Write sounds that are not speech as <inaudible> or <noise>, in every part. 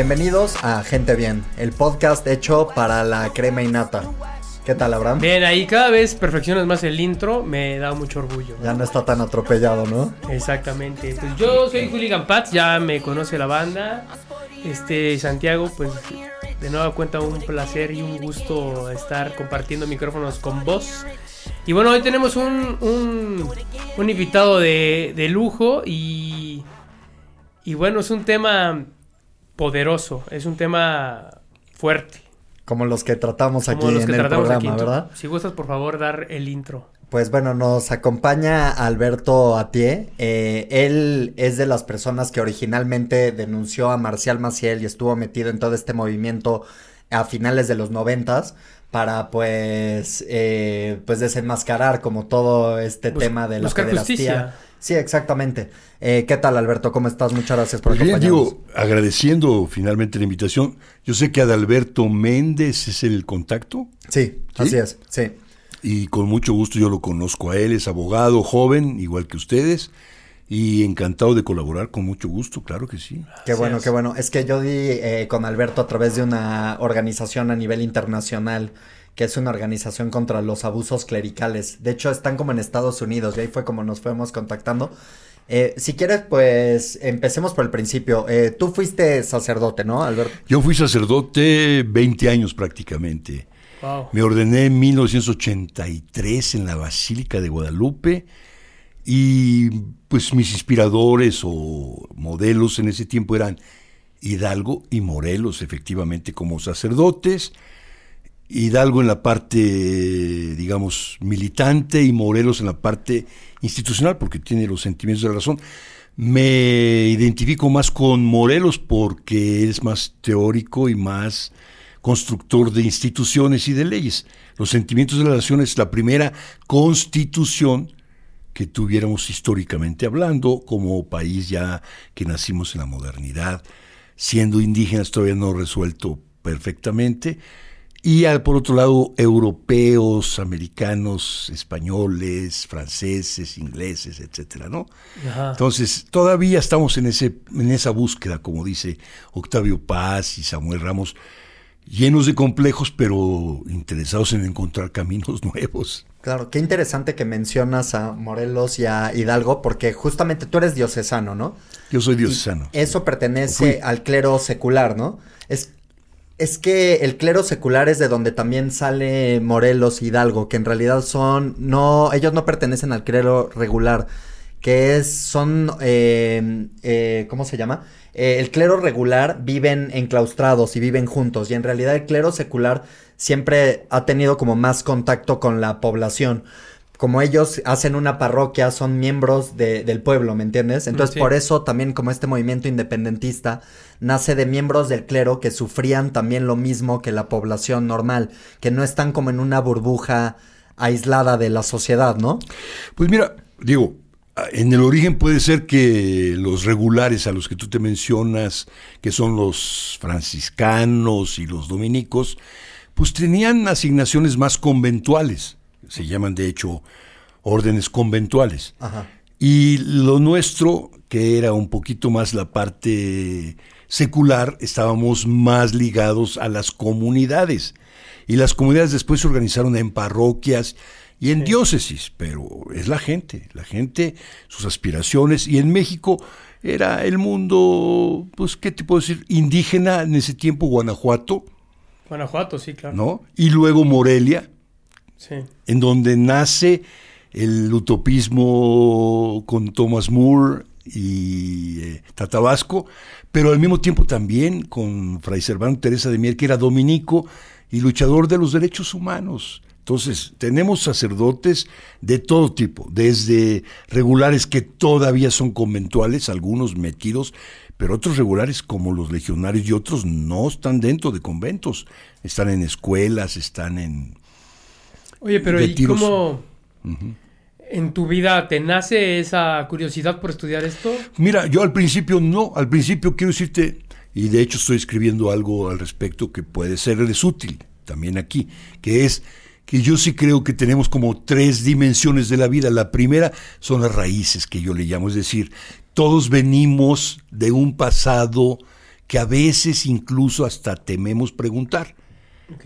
Bienvenidos a Gente Bien, el podcast hecho para la crema innata. ¿Qué tal, Abraham? Bien, ahí cada vez perfeccionas más el intro, me da mucho orgullo. Ya no está tan atropellado, ¿no? Exactamente. Pues yo soy Hooligan Pats, ya me conoce la banda. Este, Santiago, pues de nueva cuenta un placer y un gusto estar compartiendo micrófonos con vos. Y bueno, hoy tenemos un, un, un invitado de, de lujo y, y bueno, es un tema poderoso, es un tema fuerte. Como los que tratamos aquí los en que el tratamos programa, aquí. ¿verdad? Si gustas, por favor, dar el intro. Pues bueno, nos acompaña Alberto Atié. Eh, él es de las personas que originalmente denunció a Marcial Maciel y estuvo metido en todo este movimiento a finales de los noventas para pues eh, pues desenmascarar como todo este Bus- tema de la buscar pederastía. justicia. Sí, exactamente. Eh, ¿Qué tal, Alberto? ¿Cómo estás? Muchas gracias por Pues bien, acompañarnos. digo, agradeciendo finalmente la invitación. Yo sé que Adalberto Méndez es el contacto Sí, así es, sí. y con mucho gusto yo lo conozco a él, es abogado joven, igual que ustedes, y encantado de colaborar con mucho gusto, claro que sí. Qué bueno, qué bueno. Es que yo di eh, con Alberto a través de una organización a nivel internacional, que es una organización contra los abusos clericales. De hecho, están como en Estados Unidos y ahí fue como nos fuimos contactando. Eh, si quieres, pues empecemos por el principio. Eh, tú fuiste sacerdote, ¿no, Alberto? Yo fui sacerdote 20 años prácticamente. Wow. Me ordené en 1983 en la Basílica de Guadalupe y pues mis inspiradores o modelos en ese tiempo eran Hidalgo y Morelos, efectivamente, como sacerdotes. Hidalgo en la parte, digamos, militante y Morelos en la parte institucional, porque tiene los sentimientos de la razón. Me identifico más con Morelos porque es más teórico y más constructor de instituciones y de leyes. Los sentimientos de la nación es la primera constitución que tuviéramos históricamente hablando como país ya que nacimos en la modernidad, siendo indígenas todavía no resuelto perfectamente, y al, por otro lado europeos, americanos, españoles, franceses, ingleses, etcétera, ¿no? Ajá. Entonces, todavía estamos en, ese, en esa búsqueda, como dice Octavio Paz y Samuel Ramos, llenos de complejos, pero interesados en encontrar caminos <laughs> nuevos. Claro, qué interesante que mencionas a Morelos y a Hidalgo, porque justamente tú eres diocesano, ¿no? Yo soy diocesano. Eso Fui. pertenece al clero secular, ¿no? Es, es que el clero secular es de donde también sale Morelos y Hidalgo, que en realidad son, no, ellos no pertenecen al clero regular, que es, son, eh, eh, ¿cómo se llama? Eh, el clero regular viven enclaustrados y viven juntos, y en realidad el clero secular siempre ha tenido como más contacto con la población. Como ellos hacen una parroquia, son miembros de- del pueblo, ¿me entiendes? Entonces, Sí. por eso también como este movimiento independentista nace de miembros del clero que sufrían también lo mismo que la población normal, que no están como en una burbuja aislada de la sociedad, ¿no? Pues mira, digo, en el origen puede ser que los regulares a los que tú te mencionas, que son los franciscanos y los dominicos, pues tenían asignaciones más conventuales. Se llaman de hecho órdenes conventuales. Ajá. Y lo nuestro, que era un poquito más la parte secular, estábamos más ligados a las comunidades. Y las comunidades después se organizaron en parroquias y en diócesis, pero es la gente, la gente, sus aspiraciones. Y en México era el mundo, pues, ¿qué te puedo decir? Indígena en ese tiempo, Guanajuato, Guanajuato, sí, claro. ¿no? Y luego Morelia, Sí. en donde nace el utopismo con Thomas Moore y eh, Tatabasco, pero al mismo tiempo también con Fray Servando Teresa de Mier, que era dominico y luchador de los derechos humanos. Entonces, tenemos sacerdotes de todo tipo, desde regulares que todavía son conventuales, algunos metidos, pero otros regulares como los legionarios y otros no están dentro de conventos, están en escuelas, están en, Oye, pero ¿y cómo en tu vida te nace esa curiosidad por estudiar esto? Mira, yo al principio no, al principio quiero decirte, y de hecho estoy escribiendo algo al respecto que puede serles útil también aquí, que es que yo sí creo que tenemos como tres dimensiones de la vida. La primera son las raíces que yo le llamo, es decir, todos venimos de un pasado que a veces incluso hasta tememos preguntar.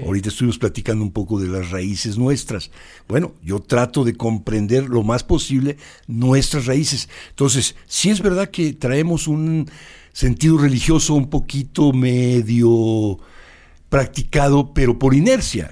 Ahorita estuvimos platicando un poco de las raíces nuestras. Bueno, yo trato de comprender lo más posible nuestras raíces. Entonces, sí es verdad que traemos un sentido religioso un poquito medio practicado, pero por inercia.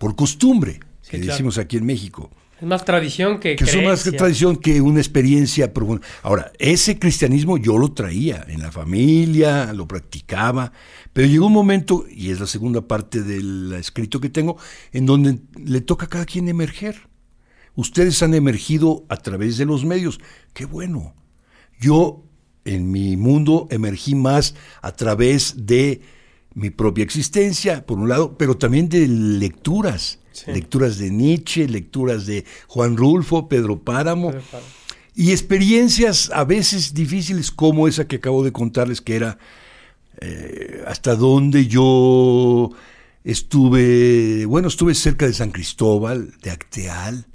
Por costumbre, Sí, que claro. decimos aquí en México. Es más tradición que Que son más tradición que una experiencia profunda. Ahora, ese cristianismo yo lo traía en la familia, lo practicaba, pero llegó un momento, y es la segunda parte del escrito que tengo, en donde le toca a cada quien emerger. Ustedes han emergido a través de los medios. Qué bueno. Yo, en mi mundo, emergí más a través de mi propia existencia, por un lado, pero también de lecturas. Sí. Lecturas de Nietzsche, lecturas de Juan Rulfo, Pedro Páramo. Y experiencias a veces difíciles como esa que acabo de contarles, que era eh, hasta donde yo estuve, bueno, estuve cerca de San Cristóbal, de Acteal,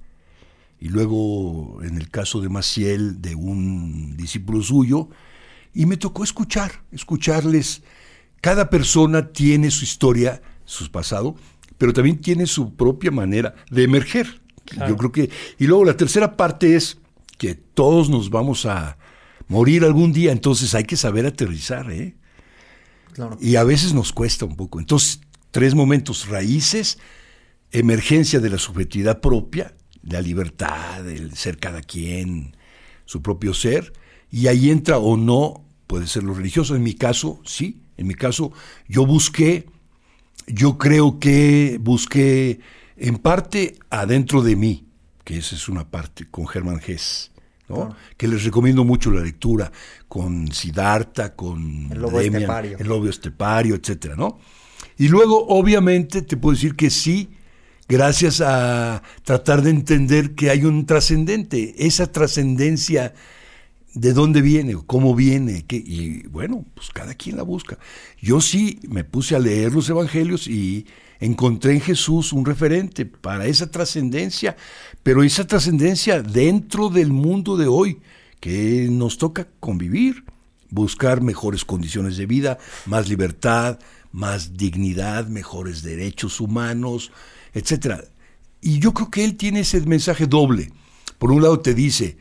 y luego en el caso de Maciel, de un discípulo suyo, y me tocó escuchar, escucharles. Cada persona tiene su historia, su pasado, pero también tiene su propia manera de emerger. Claro. Yo creo que. Y luego la tercera parte es que todos nos vamos a morir algún día, entonces hay que saber aterrizar, ¿eh? Claro. Y a veces nos cuesta un poco. Entonces, tres momentos: raíces, emergencia de la subjetividad propia, la libertad, el ser cada quien, su propio ser, y ahí entra o no, puede ser lo religioso. En mi caso, sí. En mi caso, yo busqué, yo creo que busqué en parte adentro de mí, que esa es una parte con Germán Hess. ¿no? Claro. Que les recomiendo mucho la lectura con Siddhartha, con El lobo Demian, estepario. el lobo estepario, etcétera, ¿no? Y luego, obviamente, te puedo decir que sí, gracias a tratar de entender que hay un trascendente, esa trascendencia de dónde viene, cómo viene, qué, y bueno, pues cada quien la busca. Yo sí me puse a leer los evangelios y encontré en Jesús un referente para esa trascendencia, pero esa trascendencia dentro del mundo de hoy, que nos toca convivir, buscar mejores condiciones de vida, más libertad, más dignidad, mejores derechos humanos, etcétera. Y yo creo que él tiene ese mensaje doble. Por un lado te dice,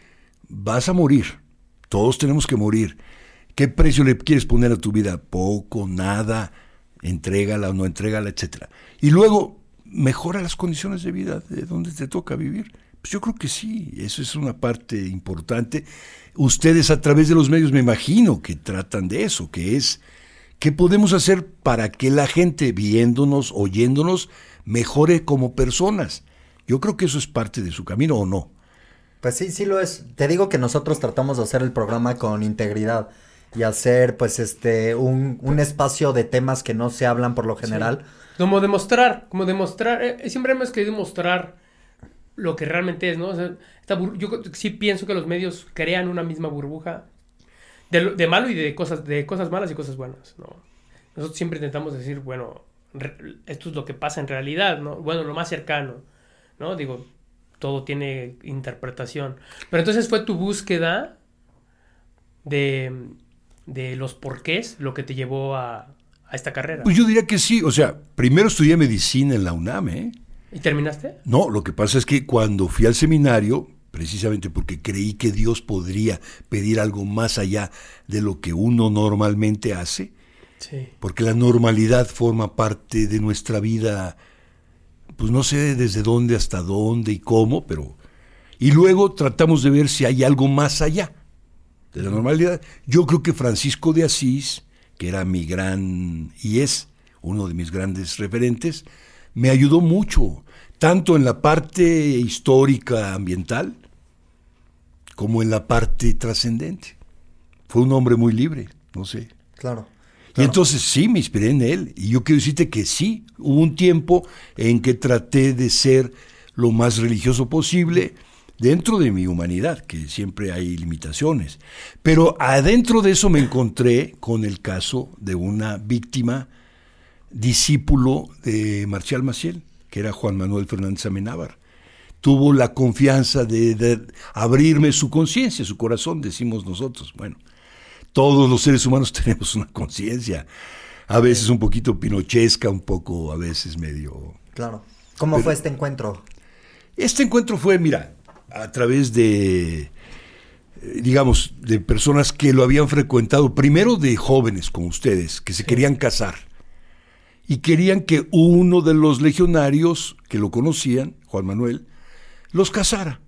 vas a morir, todos tenemos que morir. ¿Qué precio le quieres poner a tu vida? Poco, nada, entrégala o no entrégala, etcétera. Y luego, mejora las condiciones de vida de donde te toca vivir. Pues yo creo que sí, eso es una parte importante. Ustedes a través de los medios me imagino que tratan de eso, que es qué podemos hacer para que la gente viéndonos, oyéndonos, mejore como personas. Yo creo que eso es parte de su camino o no. Pues sí, sí lo es. Te digo que nosotros tratamos de hacer el programa con integridad y hacer pues este un, un espacio de temas que no se hablan por lo general. Como demostrar, como demostrar, eh, siempre hemos querido mostrar lo que realmente es, ¿no? O sea, esta yo sí pienso que los medios crean una misma burbuja de, lo- de malo y de cosas, de cosas malas y cosas buenas, ¿no? Nosotros siempre intentamos decir, bueno, re- esto es lo que pasa en realidad, ¿no? Bueno, lo más cercano, ¿no? Digo, todo tiene interpretación. Pero entonces fue tu búsqueda de, de los porqués lo que te llevó a, a esta carrera. Pues yo diría que sí. O sea, primero estudié medicina en la UNAM, ¿eh? ¿Y terminaste? No, lo que pasa es que cuando fui al seminario, precisamente porque creí que Dios podría pedir algo más allá de lo que uno normalmente hace, Sí. porque la normalidad forma parte de nuestra vida, pues no sé desde dónde hasta dónde y cómo, pero... Y luego tratamos de ver si hay algo más allá de la normalidad. Yo creo que Francisco de Asís, que era mi gran, y es uno de mis grandes referentes, me ayudó mucho, tanto en la parte histórica ambiental como en la parte trascendente. Fue un hombre muy libre, no sé. Claro. Y entonces sí, me inspiré en él. Y yo quiero decirte que sí, hubo un tiempo en que traté de ser lo más religioso posible dentro de mi humanidad, que siempre hay limitaciones. Pero adentro de eso me encontré con el caso de una víctima, discípulo de Marcial Maciel, que era Juan Manuel Fernández Amenábar. Tuvo la confianza de, de abrirme su conciencia, su corazón, decimos nosotros. Bueno, todos los seres humanos <laughs> tenemos una conciencia, a veces un poquito pinochesca, un poco, a veces medio... Claro. ¿Cómo fue este encuentro? Este encuentro fue, mira, a través de, eh, digamos, de personas que lo habían frecuentado, primero de jóvenes como ustedes, que se querían casar. Y querían que uno de los legionarios que lo conocían, Juan Manuel, los casara.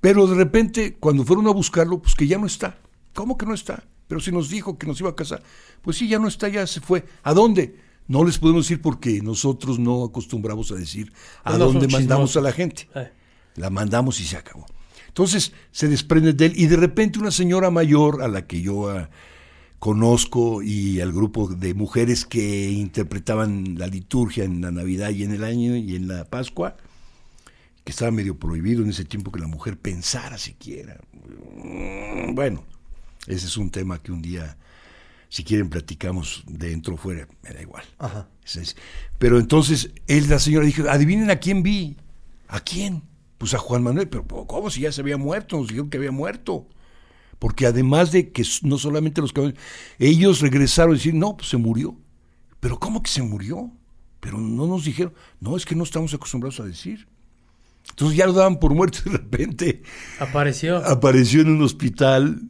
Pero de repente, cuando fueron a buscarlo, pues que ya no está. ¿Cómo que no está? Pero si nos dijo que nos iba a casar. Pues sí, ya no está, ya se fue. ¿A dónde? No les podemos decir porque nosotros no acostumbramos a decir a No, dónde mandamos chismosos. a la gente. Eh. La mandamos y se acabó. Entonces se desprende de él y de repente una señora mayor a la que yo ah, conozco y al grupo de mujeres que interpretaban la liturgia en la Navidad y en el año y en la Pascua, que estaba medio prohibido en ese tiempo que la mujer pensara siquiera. Mm, Bueno, ese es un tema que un día, si quieren, platicamos dentro o fuera, me da igual. Ajá. Es. Pero entonces él, la señora dijo, adivinen a quién vi. ¿A quién? Pues a Juan Manuel, pero ¿cómo si ya se había muerto? Nos dijeron que había muerto. Porque además de que no solamente los caballeros, ellos regresaron a decir, no, pues se murió. Pero ¿cómo que se murió? Pero no nos dijeron, no, es que no estamos acostumbrados a decir. Entonces ya lo daban por muerto de repente Apareció. apareció en un hospital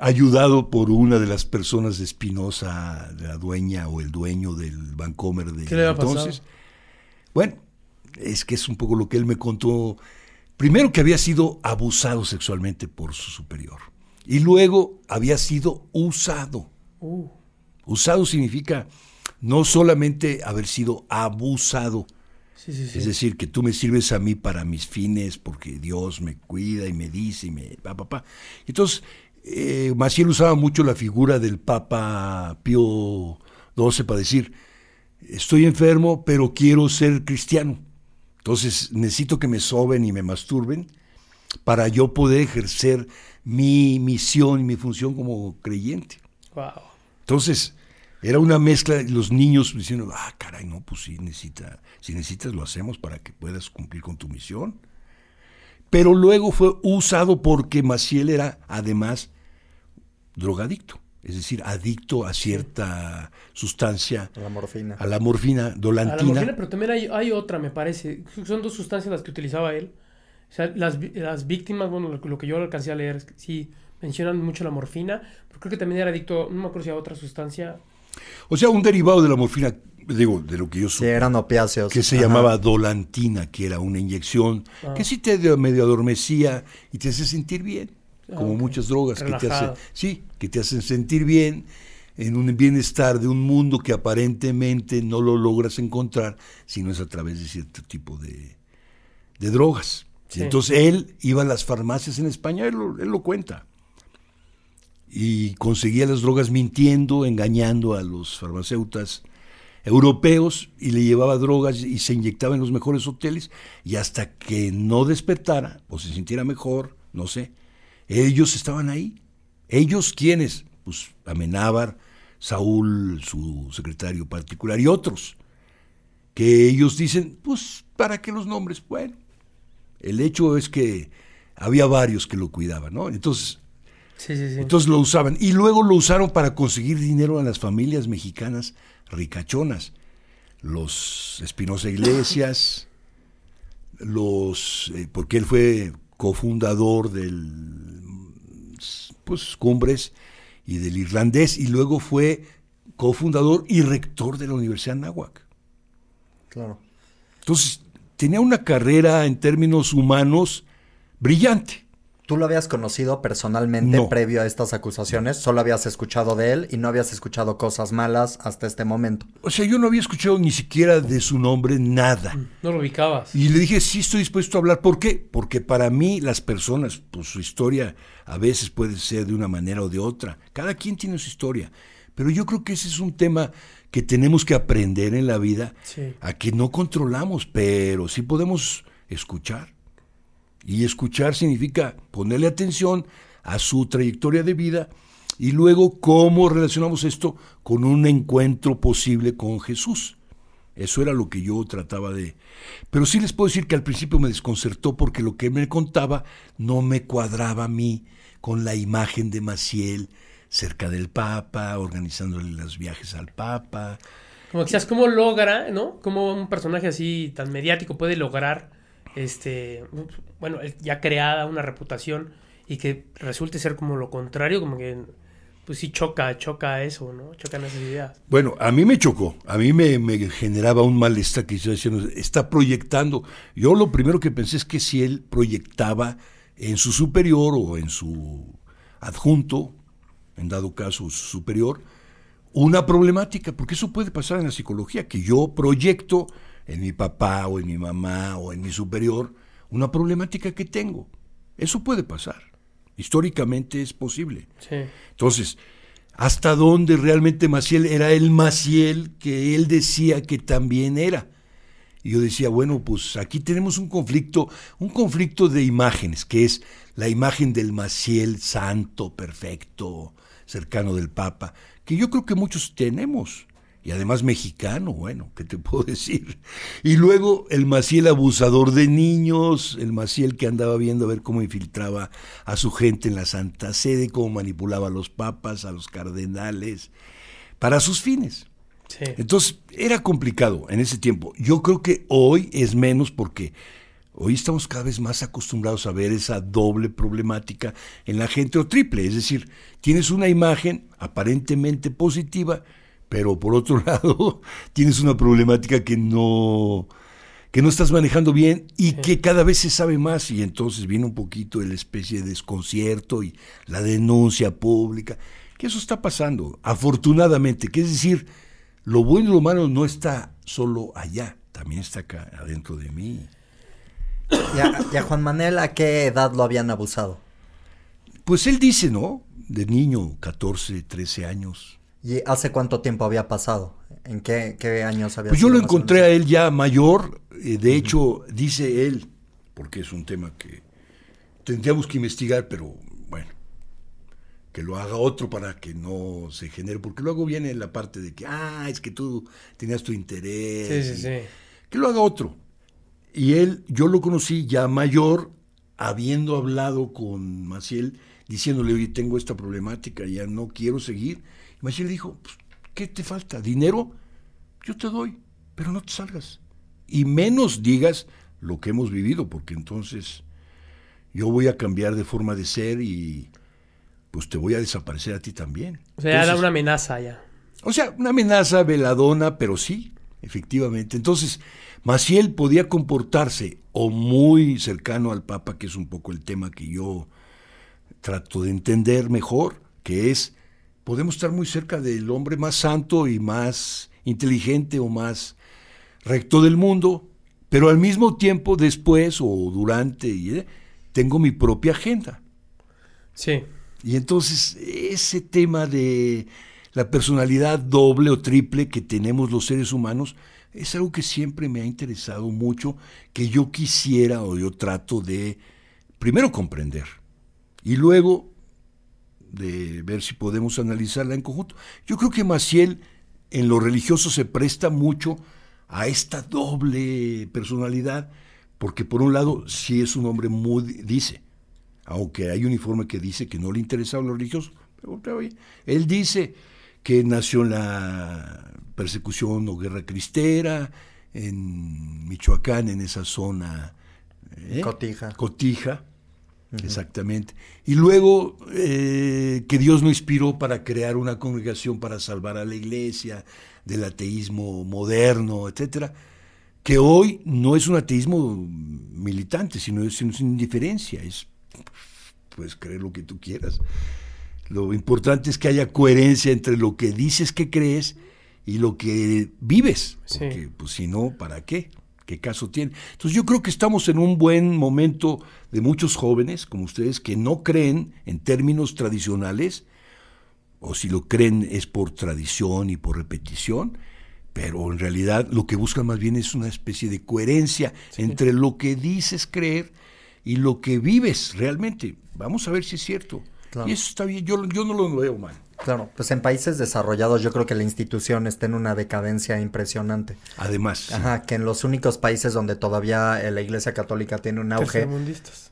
ayudado por una de las personas de Espinosa, la dueña o el dueño del Vancomer de ¿Qué le entonces. Bueno, es que es un poco lo que él me contó. Primero que había sido abusado sexualmente por su superior. Y luego había sido usado. Uh, Usado significa no solamente haber sido abusado, sí, sí, sí. es decir, que tú me sirves a mí para mis fines, porque Dios me cuida y me dice y me... Pa, pa, pa. Entonces, eh, Maciel usaba mucho la figura del Papa Pío XII para decir, estoy enfermo, pero quiero ser cristiano. Entonces, necesito que me soben y me masturben para yo poder ejercer mi misión y mi función como creyente. Wow. Entonces, era una mezcla, los niños diciendo, ah, caray, no, pues sí, necesita, si necesitas lo hacemos para que puedas cumplir con tu misión. Pero luego fue usado porque Maciel era además drogadicto, es decir, adicto a cierta sustancia, La morfina. a la morfina, A la dolantina. morfina, pero también hay, hay otra, me parece. Son dos sustancias las que utilizaba él. O sea, las, las víctimas, bueno, lo, que- lo que yo alcancé a leer, es que sí mencionan mucho la morfina, pero creo que también era adicto, no me acuerdo si a otra sustancia. O sea, un derivado de la morfina, digo, de lo que yo Sí, supe. eran opiáceos. que se Ajá. llamaba dolantina, que era una inyección Ah. que sí te dio- medio adormecía y te hace sentir bien, Ah, como ok. muchas drogas que te hacen, sí, que te hacen sentir bien en un bienestar de un mundo que aparentemente no lo logras encontrar si no es a través de cierto tipo de, de drogas. Sí. Entonces él iba a las farmacias en España, él lo, él lo cuenta, y conseguía las drogas mintiendo, engañando a los farmacéutas europeos y le llevaba drogas y se inyectaba en los mejores hoteles y hasta que no despertara o se sintiera mejor, no sé, ellos estaban ahí. ¿Ellos quiénes? Pues Amenábar, Saúl, su secretario particular y otros, que ellos dicen, pues, ¿para qué los nombres? Bueno, el hecho es que había varios que lo cuidaban, ¿no? Entonces, Sí, sí, sí. entonces lo usaban. Y luego lo usaron para conseguir dinero a las familias mexicanas ricachonas. Los Espinosa Iglesias, los. eh, porque él fue cofundador del. Pues Cumbres y del irlandés. Y luego fue cofundador y rector de la Universidad Náhuac. Claro. Entonces, tenía una carrera en términos humanos brillante. ¿Tú lo habías conocido personalmente No. previo a estas acusaciones? Solo habías escuchado de él y no habías escuchado cosas malas hasta este momento. O sea, yo no había escuchado ni siquiera de su nombre nada. No lo ubicabas. Y le dije, sí estoy dispuesto a hablar. ¿Por qué? Porque para mí las personas, pues su historia a veces puede ser de una manera o de otra. Cada quien tiene su historia. Pero yo creo que ese es un tema que tenemos que aprender en la vida, Sí. a que no controlamos, pero sí podemos escuchar. Y escuchar significa ponerle atención a su trayectoria de vida y luego cómo relacionamos esto con un encuentro posible con Jesús. Eso era lo que yo trataba de... Pero sí les puedo decir que al principio me desconcertó porque lo que me contaba no me cuadraba a mí con la imagen de Maciel cerca del Papa, organizándole los viajes al Papa. Como quizás cómo logra, ¿no? Cómo un personaje así tan mediático puede lograr, este, bueno, ya creada una reputación y que resulte ser como lo contrario, como que pues sí choca, choca eso, ¿no? Chocan esas ideas. Bueno, a mí me chocó, a mí me, generaba un malestar que está proyectando. Yo lo primero que pensé es que si él proyectaba en su superior o en su adjunto, en dado caso su superior, una problemática, porque eso puede pasar en la psicología, que yo proyecto en mi papá o en mi mamá o en mi superior una problemática que tengo. Eso puede pasar. Históricamente es posible. Entonces, ¿hasta dónde realmente Maciel era el Maciel que él decía que también era? Y yo decía, bueno, pues aquí tenemos un conflicto, un conflicto de imágenes, que es la imagen del Maciel santo, perfecto, cercano del Papa, que yo creo que muchos tenemos y además mexicano, bueno, ¿qué te <laughs> puedo decir? Y luego el Maciel abusador de niños, el Maciel que andaba viendo a ver cómo infiltraba a su gente en la Santa Sede, cómo manipulaba a los papas, a los cardenales, para sus fines. Entonces, era complicado en ese tiempo. Yo creo que hoy es menos porque hoy estamos cada vez más acostumbrados a ver esa doble problemática en la gente o triple. Es decir, tienes una imagen aparentemente positiva, pero por otro <laughs> lado tienes una problemática que no que no estás manejando bien y que cada vez se sabe más y entonces viene un poquito la especie de desconcierto y la denuncia pública, que eso está pasando, afortunadamente, que es decir, lo bueno y lo malo no está solo allá, también está acá adentro de mí. ¿Y a, Juan Manuel a qué edad lo habían abusado? Pues él dice, ¿no? De niño, 14, 13 años. ¿Y hace cuánto tiempo había pasado? ¿En qué, años había Pues yo lo encontré a él ya mayor. Eh, de hecho, dice él, porque es un tema que tendríamos que investigar, pero bueno, que lo haga otro para que no se genere, porque luego viene la parte de que, ah, es que tú tenías tu interés. Sí, sí, sí. Que lo haga otro. Y él, yo lo conocí ya mayor, habiendo hablado con Maciel, diciéndole, oye, tengo esta problemática, ya no quiero seguir y le dijo, pues, ¿qué te falta? ¿Dinero? Yo te doy, pero no te salgas. Y menos digas lo que hemos vivido, porque entonces yo voy a cambiar de forma de ser y pues te voy a desaparecer a ti también. O sea, era una amenaza ya. O sea, una amenaza veladona, pero sí, efectivamente. Entonces, Maciel podía comportarse o muy cercano al Papa, que es un poco el tema que yo trato de entender mejor, que es podemos estar muy cerca del hombre más santo y más inteligente o más recto del mundo, pero al mismo tiempo después o durante ¿eh? tengo mi propia agenda. Sí. Y entonces ese tema de la personalidad doble o triple que tenemos los seres humanos es algo que siempre me ha interesado mucho, que yo quisiera o yo trato de primero comprender y luego de ver si podemos analizarla en conjunto. Yo creo que Maciel en lo religioso se presta mucho a esta doble personalidad, porque por un lado sí es un hombre muy, dice, aunque hay un informe que dice que no le interesaba lo religioso, pero él dice que nació en la persecución o guerra cristera, en Michoacán, en esa zona ¿eh? Cotija. Cotija, Exactamente. Y luego eh, que Dios me inspiró para crear una congregación para salvar a la iglesia del ateísmo moderno, etcétera, que hoy no es un ateísmo militante, sino es, una indiferencia, es puedes creer lo que tú quieras. Lo importante es que haya coherencia entre lo que dices que crees y lo que vives, porque pues si no, ¿para qué? ¿Qué caso tiene? Entonces yo creo que estamos en un buen momento de muchos jóvenes como ustedes que no creen en términos tradicionales, o si lo creen es por tradición y por repetición, pero en realidad lo que buscan más bien es una especie de coherencia entre lo que dices creer y lo que vives realmente. Vamos a ver si es cierto. Y eso está bien, yo, yo no lo veo mal. Claro, pues en países desarrollados yo creo que la institución está en una decadencia impresionante. Además. sí. Ajá, que en los únicos países donde todavía eh, la Iglesia Católica tiene un auge,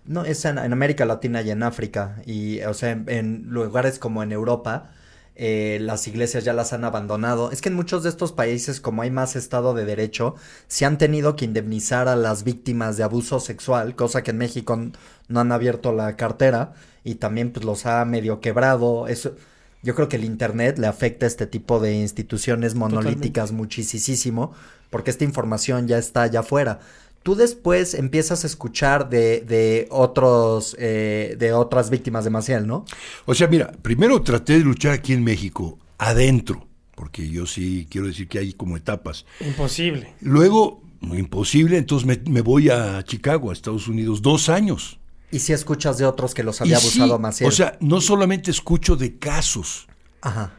no, es en, en América Latina y en África, y o sea, en, en lugares como en Europa, eh, las iglesias ya las han abandonado. Es que en muchos de estos países, como hay más Estado de Derecho, se han tenido que indemnizar a las víctimas de abuso sexual, cosa que en México no han abierto la cartera y también pues los ha medio quebrado. Eso, yo creo que el Internet le afecta a este tipo de instituciones monolíticas muchísimo, porque esta información ya está allá afuera. Tú después empiezas a escuchar de, de otros, eh, de otras víctimas de Maciel, ¿no? O sea, mira, primero traté de luchar aquí en México, adentro, porque yo sí quiero decir que hay como etapas. Imposible. Luego, imposible, entonces me, me voy a Chicago, a Estados Unidos, dos años. Y si escuchas de otros que los Y había sí, abusado Maciel. O sea, no solamente escucho de casos, Ajá.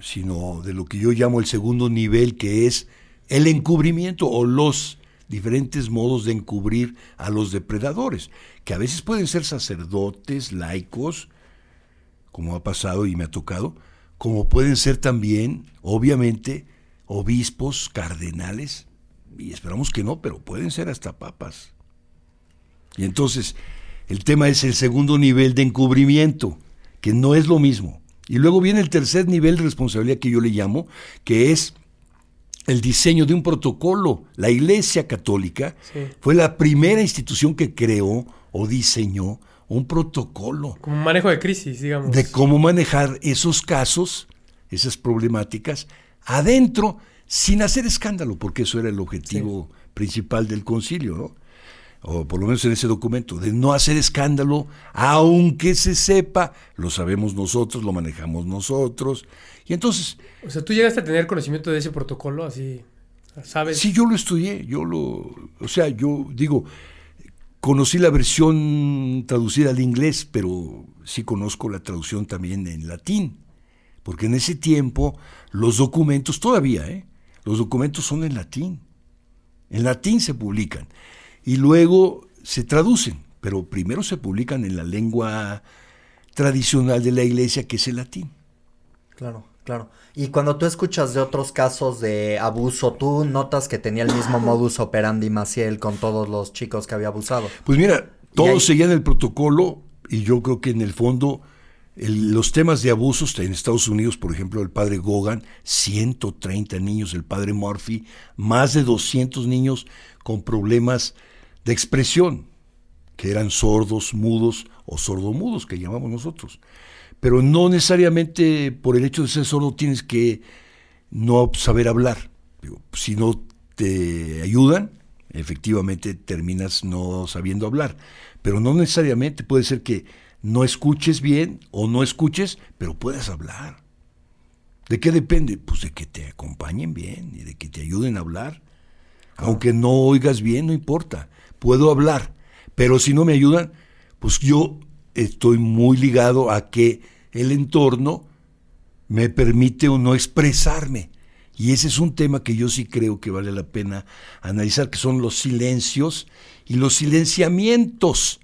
sino de lo que yo llamo el segundo nivel, que es el encubrimiento o los diferentes modos de encubrir a los depredadores, que a veces pueden ser sacerdotes, laicos, como ha pasado y me ha tocado, como pueden ser también, obviamente, obispos, cardenales, y esperamos que no, pero pueden ser hasta papas. Y entonces, el tema es el segundo nivel de encubrimiento, que no es lo mismo. Y luego viene el tercer nivel de responsabilidad que yo le llamo, que es el diseño de un protocolo. La Iglesia Católica Sí. fue la primera institución que creó o diseñó un protocolo Como un manejo de crisis, digamos. de cómo manejar esos casos, esas problemáticas, adentro, sin hacer escándalo, porque eso era el objetivo principal del concilio, ¿no? O por lo menos en ese documento, de no hacer escándalo, aunque se sepa, lo sabemos nosotros, lo manejamos nosotros. Y entonces, O sea, tú llegaste a tener conocimiento de ese protocolo, así, ¿sabes? sí, yo lo estudié, yo lo, o sea, yo digo, conocí la versión traducida al inglés, pero sí conozco la traducción también en latín, porque en ese tiempo los documentos, todavía, ¿eh? los documentos son en latín, en latín se publican, y luego se traducen, pero primero se publican en la lengua tradicional de la iglesia, que es el latín. Claro, claro. Y cuando tú escuchas de otros casos de abuso, tú notas que tenía el mismo modus operandi Maciel con todos los chicos que había abusado. Pues mira, todos ahí- seguían el protocolo y yo creo que en el fondo el- los temas de abusos en Estados Unidos, por ejemplo, el padre Gogan, 130 niños, el padre Murphy, más de 200 niños con problemas de expresión, que eran sordos, mudos o sordomudos, que llamamos nosotros. Pero no necesariamente por el hecho de ser sordo tienes que no saber hablar. Digo, si no te ayudan, efectivamente terminas no sabiendo hablar. Pero no necesariamente puede ser que no escuches bien o no escuches, pero puedas hablar. ¿De qué depende? Pues de que te acompañen bien y de que te ayuden a hablar. Aunque no oigas bien, no importa. Puedo hablar. Pero si no me ayudan, pues yo estoy muy ligado a que el entorno me permite o no expresarme. Y ese es un tema que yo sí creo que vale la pena analizar, que son los silencios y los silenciamientos.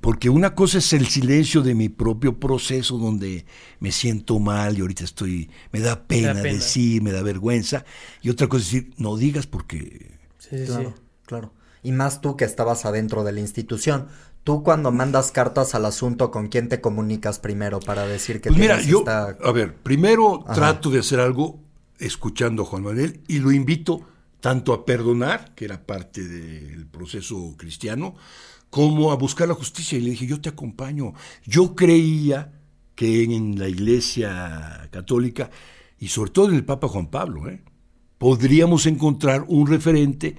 Porque una cosa es el silencio de mi propio proceso donde me siento mal y ahorita estoy, me da pena, pena. decir, me da vergüenza. Y otra cosa es decir, no digas porque Sí, sí, Claro, sí. claro. Y más tú que estabas adentro de la institución. Tú cuando mandas cartas al asunto, ¿con quién te comunicas primero para decir que Pues mira, yo, esta- a ver, primero Ajá. trato de hacer algo escuchando a Juan Manuel y lo invito tanto a perdonar, que era parte del proceso cristiano, como a buscar la justicia. Y le dije, yo te acompaño. Yo creía que en la iglesia católica, y sobre todo en el Papa Juan Pablo, ¿eh? podríamos encontrar un referente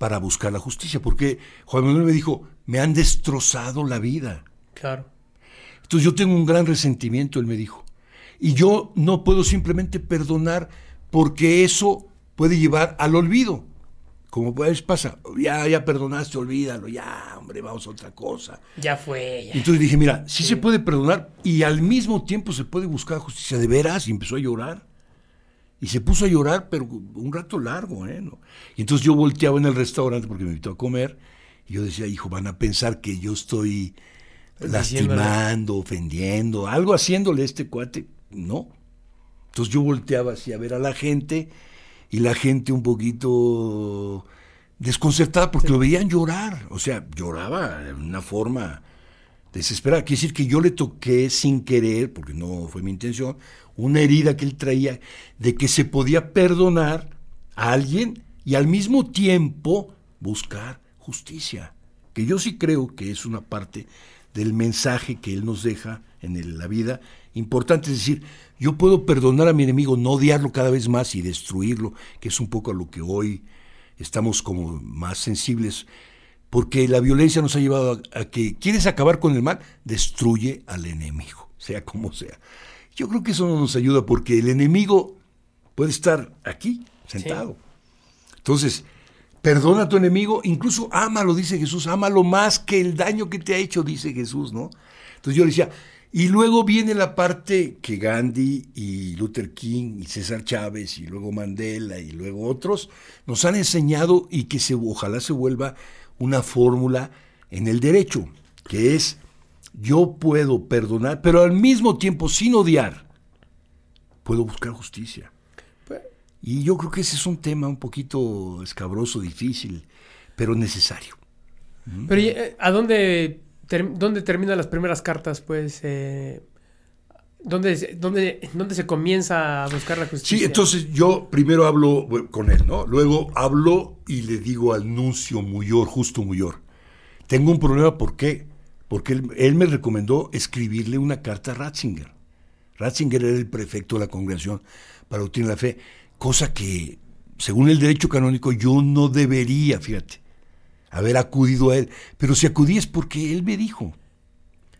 para buscar la justicia, porque Juan Manuel me dijo, me han destrozado la vida. Claro. Entonces yo tengo un gran resentimiento, él me dijo. Y yo no puedo simplemente perdonar porque eso puede llevar al olvido. Como pues pasa, ya, ya perdonaste, olvídalo, ya, hombre, vamos a otra cosa. Ya fue, ya. Entonces dije, mira, sí, se puede perdonar y al mismo tiempo se puede buscar justicia de veras. Y empezó a llorar. Y se puso a llorar, pero un rato largo, ¿eh? ¿No? Y entonces yo volteaba en el restaurante porque me invitó a comer. Y yo decía, hijo, van a pensar que yo estoy lastimando, ofendiendo, algo haciéndole a este cuate. No. Entonces yo volteaba así a ver a la gente y la gente un poquito desconcertada porque lo veían llorar. O sea, lloraba de una forma desesperada. Quiere decir que yo le toqué sin querer, porque no fue mi intención, una herida que él traía de que se podía perdonar a alguien y al mismo tiempo buscar justicia. Que yo sí creo que es una parte del mensaje que él nos deja en la vida importante. Es decir, yo puedo perdonar a mi enemigo, no odiarlo cada vez más y destruirlo, que es un poco a lo que hoy estamos como más sensibles, porque la violencia nos ha llevado a, que quieres acabar con el mal, destruye al enemigo, sea como sea. Yo creo que eso no nos ayuda porque el enemigo puede estar aquí, sentado. Entonces, perdona a tu enemigo, incluso ámalo, dice Jesús, ámalo más que el daño que te ha hecho, dice Jesús, ¿no? Entonces yo le decía, y luego viene la parte que Gandhi y Luther King y César Chávez y luego Mandela y luego otros nos han enseñado y que se, ojalá se vuelva una fórmula en el derecho, que es yo puedo perdonar, pero al mismo tiempo sin odiar, puedo buscar justicia. Pues y yo creo que ese es un tema un poquito escabroso, difícil, pero necesario. Pero eh, ¿a dónde ¿Dónde terminan las primeras cartas? Pues, eh, ¿dónde, dónde, ¿dónde se comienza a buscar la justicia? Sí, entonces yo primero hablo con él, ¿no? Luego hablo y le digo al nuncio Muyor, justo Muyor, tengo un problema, ¿por qué? Porque él, me recomendó escribirle una carta a Ratzinger. Ratzinger era el prefecto de la congregación para obtener la fe, cosa que, según el derecho canónico, yo no debería, fíjate haber acudido a él. Pero si acudí es porque él me dijo.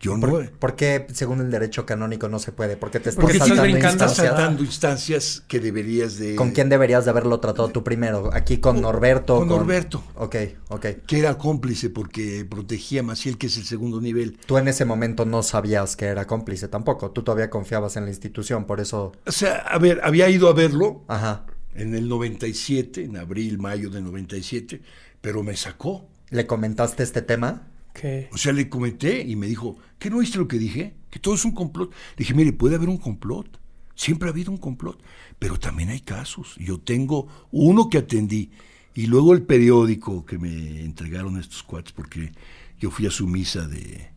Yo no. ¿Por, qué, según el derecho canónico, no se puede? Porque te estás porque saltando, instancias? saltando instancias que deberías de... ¿Con quién deberías de haberlo tratado tú primero? ¿Aquí con Norberto? Con, Norberto. Ok, ok. Que era cómplice porque protegía a Maciel, que es el segundo nivel. Tú en ese momento no sabías que era cómplice tampoco. Tú todavía confiabas en la institución, por eso... O sea, a ver, había ido a verlo. Ajá. En el 97, en abril, mayo del 97 pero me sacó. ¿Le comentaste este tema? O sea, le comenté y me dijo, ¿qué no oíste lo que dije? Que todo es un complot. Le dije, mire, puede haber un complot. Siempre ha habido un complot. Pero también hay casos. Yo tengo uno que atendí y luego el periódico que me entregaron estos cuates porque yo fui a su misa de,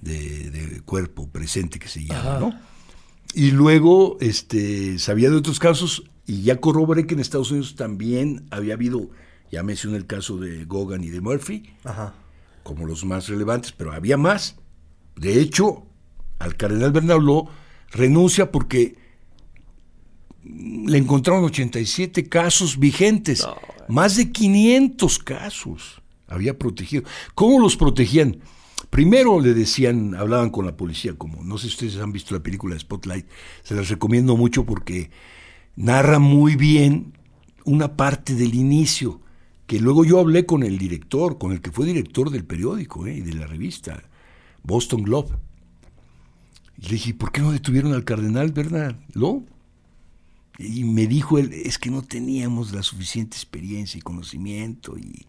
de, cuerpo presente que se llama, ¿no? Y luego este, sabía de otros casos y ya corroboré que en Estados Unidos también había habido ya mencioné el caso de Gogan y de Murphy, como los más relevantes, pero había más. De hecho, al cardenal Bernardo renuncia porque le encontraron 87 casos vigentes, más de 500 casos había protegido. ¿Cómo los protegían? Primero le decían, hablaban con la policía, como no sé si ustedes han visto la película Spotlight, se las recomiendo mucho porque narra muy bien una parte del inicio que luego yo hablé con el director, con el que fue director del periódico eh, y de la revista, Boston Globe. Y le dije, ¿por qué no detuvieron al cardenal Bernard ¿Lo? Y me dijo él, es que no teníamos la suficiente experiencia y conocimiento y,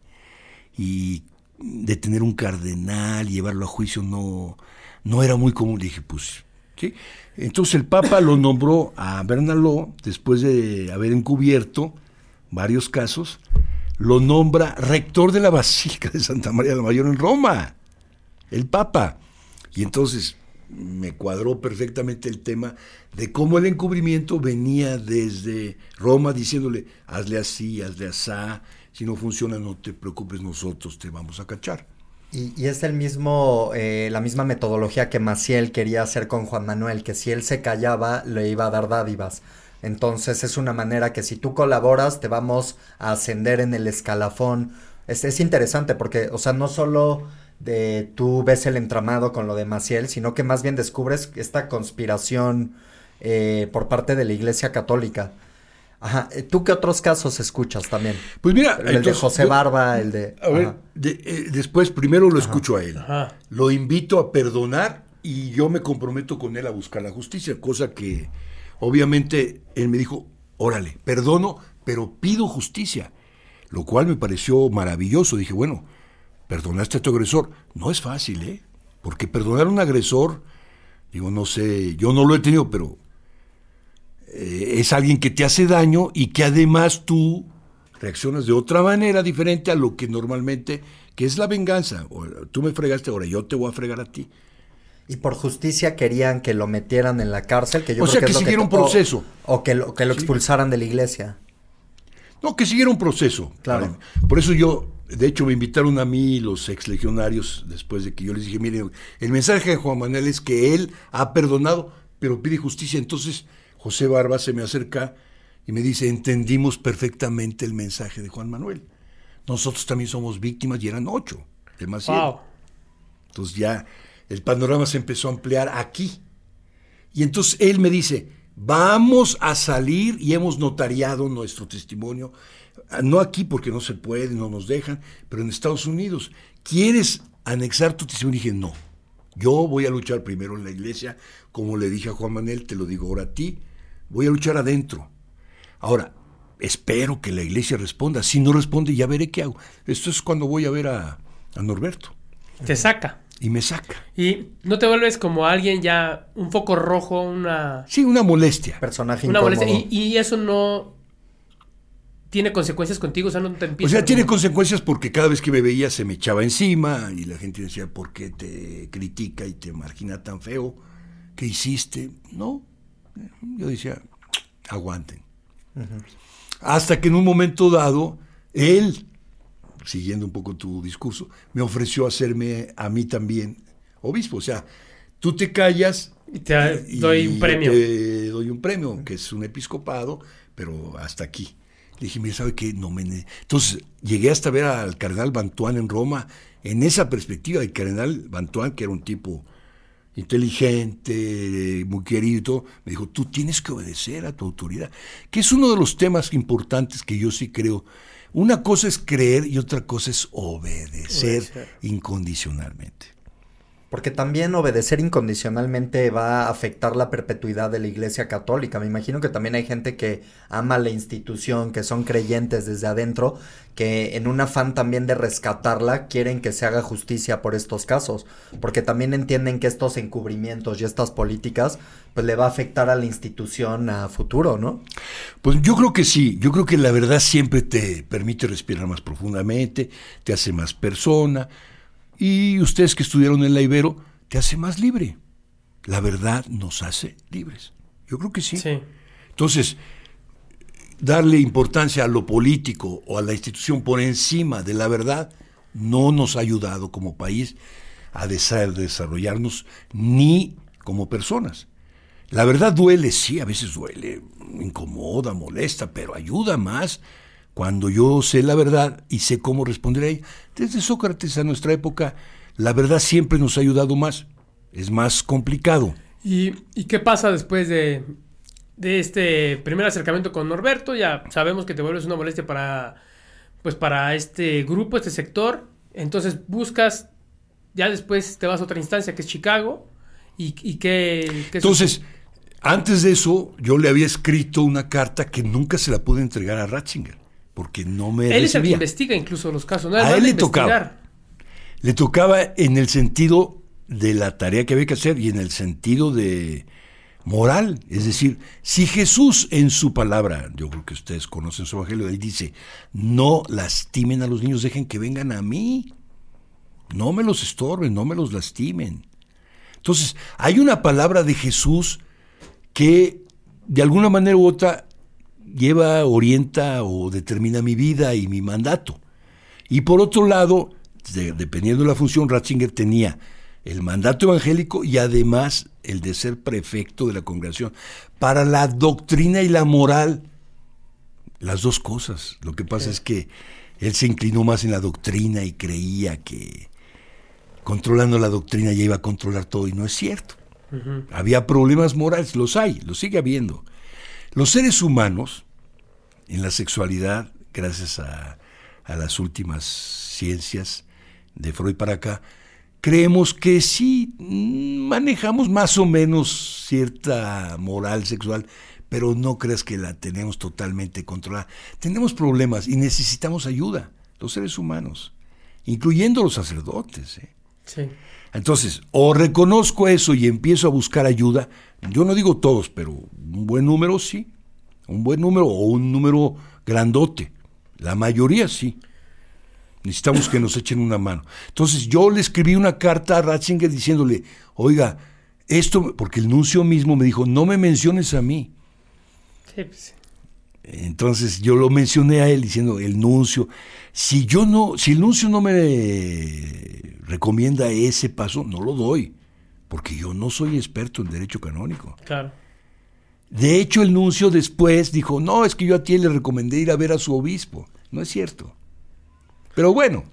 y detener un cardenal, llevarlo a juicio no, no era muy común. Le dije, pues, ¿sí? Entonces el Papa lo nombró a Bernaló después de haber encubierto varios casos lo nombra rector de la Basílica de Santa María la Mayor en Roma, el Papa. Y entonces me cuadró perfectamente el tema de cómo el encubrimiento venía desde Roma diciéndole, hazle así, hazle asá, si no funciona no te preocupes, nosotros te vamos a cachar. Y, es el mismo, eh, la misma metodología que Maciel quería hacer con Juan Manuel, que si él se callaba le iba a dar dádivas. Entonces es una manera que si tú colaboras te vamos a ascender en el escalafón. Es, es interesante porque, o sea, no solo de tú ves el entramado con lo de Maciel, sino que más bien descubres esta conspiración eh, por parte de la Iglesia Católica. Ajá. Eh, ¿Tú qué otros casos escuchas también? Pues mira, el de José Barba, el de. A ver, eh, después primero lo escucho a él. Lo invito a perdonar y yo me comprometo con él a buscar la justicia, cosa que Obviamente él me dijo, órale, perdono, pero pido justicia, lo cual me pareció maravilloso. Dije, bueno, perdonaste a tu agresor. No es fácil, ¿eh? Porque perdonar a un agresor, digo, no sé, yo no lo he tenido, pero eh, es alguien que te hace daño y que además tú reaccionas de otra manera diferente a lo que normalmente, que es la venganza. O, tú me fregaste, ahora yo te voy a fregar a ti. Y por justicia querían que lo metieran en la cárcel, que yo o creo sea, que, que es lo siguiera un proceso. O, que lo, que lo expulsaran de la iglesia. No, que siguiera un proceso. Claro. Por eso yo, de hecho, me invitaron a mí los ex legionarios después de que yo les dije, miren, el mensaje de Juan Manuel es que él ha perdonado, pero pide justicia. Entonces José Barba se me acerca y me dice, entendimos perfectamente el mensaje de Juan Manuel. Nosotros también somos víctimas y eran ocho, demasiado. Wow. Entonces ya el panorama se empezó a ampliar aquí. Y entonces él me dice, vamos a salir y hemos notariado nuestro testimonio, Ah, no aquí porque no se puede, no nos dejan, pero en Estados Unidos. ¿Quieres anexar tu testimonio? Y dije, no, yo voy a luchar primero en la iglesia, como le dije a Juan Manuel, te lo digo ahora a ti, voy a luchar adentro. Ahora, espero que la iglesia responda. Si no responde, ya veré qué hago. Esto es cuando voy a ver a, a Norberto. Te saca. Y me saca. Y no te vuelves como alguien ya, un foco rojo, una, Sí, una molestia. Personaje una incómodo. molestia. Y, y eso no tiene consecuencias contigo, o sea, no te O empieza sea, a- tiene consecuencias porque cada vez que me veía se me echaba encima y la gente decía, ¿por qué te critica y te margina tan feo? ¿Qué hiciste? No. Yo decía, aguanten. Hasta que en un momento dado, él, siguiendo un poco tu discurso, me ofreció hacerme a mí también obispo. O sea, tú te callas Y te y doy un premio. Te doy un premio, que es un episcopado, pero hasta aquí. Le dije, mira, ¿sabe qué? No me... ne-". Entonces, llegué hasta ver al cardenal Bantuán en Roma, en esa perspectiva, el cardenal Bantuán, que era un tipo inteligente, muy querido, y todo, me dijo, tú tienes que obedecer a tu autoridad, que es uno de los temas importantes que yo sí creo. Una cosa es creer y otra cosa es obedecer Obedecer. incondicionalmente. Porque también obedecer incondicionalmente va a afectar la perpetuidad de la Iglesia Católica. Me imagino que también hay gente que ama la institución, que son creyentes desde adentro, que en un afán también de rescatarla quieren que se haga justicia por estos casos. Porque también entienden que estos encubrimientos y estas políticas pues le va a afectar a la institución a futuro, ¿no? Pues yo creo que sí, yo creo que la verdad siempre te permite respirar más profundamente, te hace más persona y ustedes que estudiaron en la Ibero, te hace más libre. La verdad nos hace libres. Yo creo que sí. Sí. Entonces, darle importancia a lo político o a la institución por encima de la verdad no nos ha ayudado como país a desa- desarrollarnos ni como personas. La verdad duele, sí, a veces duele, incomoda, molesta, pero ayuda más cuando yo sé la verdad y sé cómo responder a ella. Desde Sócrates a nuestra época, la verdad siempre nos ha ayudado más. Es más complicado. ¿Y, y qué pasa después de, de este primer acercamiento con Norberto? Ya sabemos que te vuelves una molestia para, pues para este grupo, este sector. Entonces buscas, ya después te vas a otra instancia que es Chicago. ¿Y, y qué, qué Entonces, antes de eso, yo le había escrito una carta que nunca se la pude entregar a Ratzinger, porque no me Él es el que investiga incluso los casos, ¿no? A él le investigar. tocaba. Le tocaba en el sentido de la tarea que había que hacer y en el sentido de moral. Es decir, si Jesús en su palabra, yo creo que ustedes conocen su evangelio, él dice, no lastimen a los niños, dejen que vengan a mí. No me los estorben, no me los lastimen. Entonces, hay una palabra de Jesús que de alguna manera u otra lleva, orienta o determina mi vida y mi mandato. Y por otro lado, de- dependiendo de la función, Ratzinger tenía el mandato evangélico y además el de ser prefecto de la congregación. Para la doctrina y la moral, las dos cosas. Lo que pasa es que él se inclinó más en la doctrina y creía que controlando la doctrina ya iba a controlar todo y no es cierto. Había problemas morales, los hay, los sigue habiendo. Los seres humanos, en la sexualidad, gracias a, las últimas ciencias de Freud para acá, creemos que sí mm, manejamos más o menos cierta moral sexual, pero no creas que la tenemos totalmente controlada. Tenemos problemas y necesitamos ayuda, los seres humanos, incluyendo los sacerdotes. ¿eh? Sí. Entonces, o reconozco eso y empiezo a buscar ayuda, yo no digo todos, pero un buen número sí, un buen número o un número grandote, la mayoría sí. Necesitamos que nos echen una mano. Entonces yo le escribí una carta a Ratzinger diciéndole, oiga, esto, porque el nuncio mismo me dijo, no me menciones a mí. Sí, pues, Entonces yo lo mencioné a él diciendo, el nuncio, si yo no, si el nuncio no me recomienda ese paso, no lo doy, porque yo no soy experto en derecho canónico. claro. De hecho, el nuncio después dijo, no, es que yo a ti le recomendé ir a ver a su obispo. No es cierto. Pero bueno,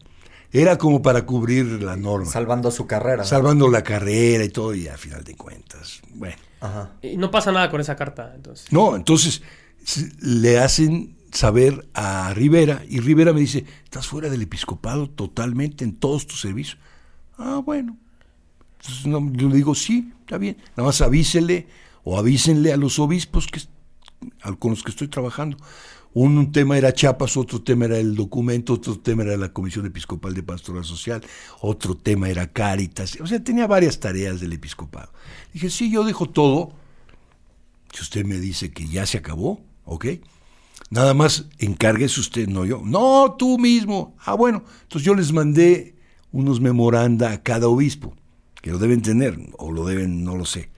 era como para cubrir la norma, Salvando su carrera. salvando la carrera y todo, y a final de cuentas, bueno. Ajá. Y no pasa nada con esa carta, entonces. No, entonces le hacen saber a Rivera y Rivera me dice, estás fuera del episcopado totalmente en todos tus servicios. Ah, bueno. Entonces no, yo le digo, sí, está bien. Nada más avísele o avísenle a los obispos que, con los que estoy trabajando. Un, un tema era Chiapas, otro tema era el documento, otro tema era la Comisión Episcopal de Pastoral Social, otro tema era Cáritas. O sea, tenía varias tareas del episcopado. Dije, sí, yo dejo todo. Si usted me dice que ya se acabó, ¿ok? Nada más encárguese usted, no yo. No, tú mismo. Ah, bueno. Entonces yo les mandé unos memoranda a cada obispo, que lo deben tener, o lo deben, no lo sé.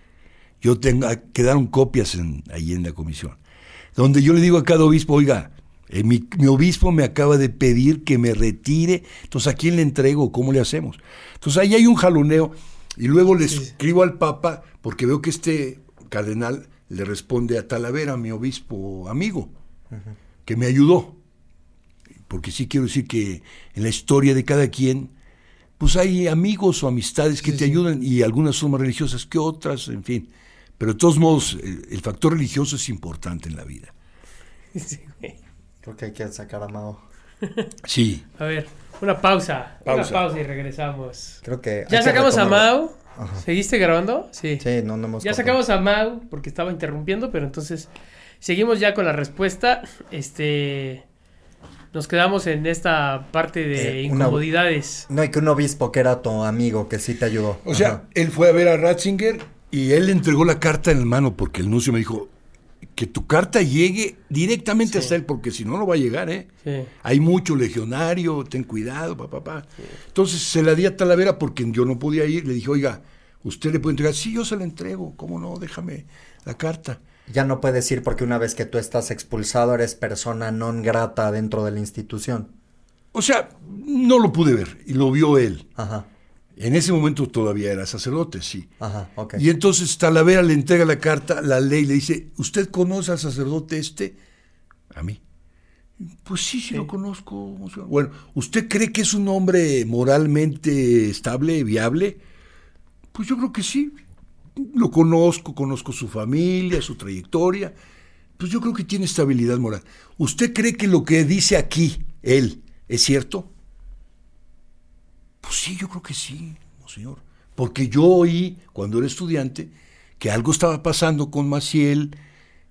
Yo tengo, quedaron copias en, ahí en la comisión, donde yo le digo a cada obispo, oiga, eh, mi, mi obispo me acaba de pedir que me retire, entonces ¿a quién le entrego? ¿Cómo le hacemos? Entonces ahí hay un jaloneo y luego le escribo al Papa porque veo que este cardenal le responde a Talavera, mi obispo amigo, que me ayudó. Porque sí quiero decir que en la historia de cada quien, pues hay amigos o amistades que te ayudan y algunas son más religiosas que otras, en fin. Pero de todos modos, el, el factor religioso es importante en la vida. <laughs> Sí, güey. Creo que hay que sacar a Mao. <laughs> Sí. A ver, una pausa. Una Pausa. y regresamos. Creo que. ¿Ya que sacamos a retomar- ¿Seguiste grabando? Sí. Sí, no, no hemos. Ya cortado. sacamos a Mau porque estaba interrumpiendo, pero entonces seguimos ya con la respuesta. Este nos quedamos en esta parte de Eh, una- incomodidades. No, y que un obispo que era tu amigo, que sí te ayudó. O sea, él fue a ver a Ratzinger y él le entregó la carta en mano porque el nuncio me dijo que tu carta llegue directamente Sí. hasta él porque si no, no va a llegar, ¿eh? Sí. Hay mucho legionario, ten cuidado, papá, papá. Entonces se la di a Talavera porque yo no podía ir. Le dije, oiga, ¿usted le puede entregar? Sí, yo se la entrego. ¿Cómo no? Déjame la carta. Ya no puedes ir porque una vez que tú estás expulsado eres persona non grata dentro de la institución. O sea, no lo pude ver y lo vio él. Ajá, En ese momento todavía era sacerdote, sí. ajá, ok. Y entonces Talavera le entrega la carta, la ley, le dice, ¿usted conoce al sacerdote este? A mí. Pues sí, sí, lo conozco. monseñor". Bueno, ¿usted cree que es un hombre moralmente estable, viable? Pues yo creo que sí. Lo conozco, conozco su familia, su trayectoria. Pues yo creo que tiene estabilidad moral. ¿Usted cree que lo que dice aquí, él, es cierto? Pues sí, yo creo que sí, monseñor. Porque yo oí, cuando era estudiante, que algo estaba pasando con Maciel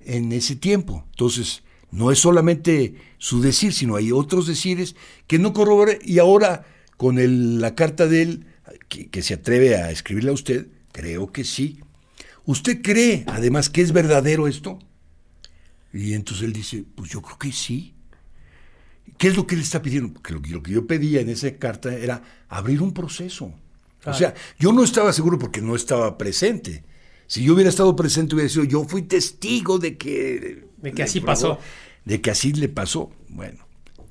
en ese tiempo. Entonces, no es solamente su decir, sino hay otros decires que no corroboré. Y ahora, con la carta de él, que, que se atreve a escribirle a usted, creo que sí. ¿Usted cree, además, que es verdadero esto? Y entonces él dice, pues yo creo que sí. ¿Qué es lo que él está pidiendo? Porque lo, que- lo que yo pedía en esa carta era abrir un proceso. O sea, yo no estaba seguro porque no estaba presente. Si yo hubiera estado presente, hubiera sido, yo fui testigo de que... De que así probó, pasó. De que así le pasó. Bueno,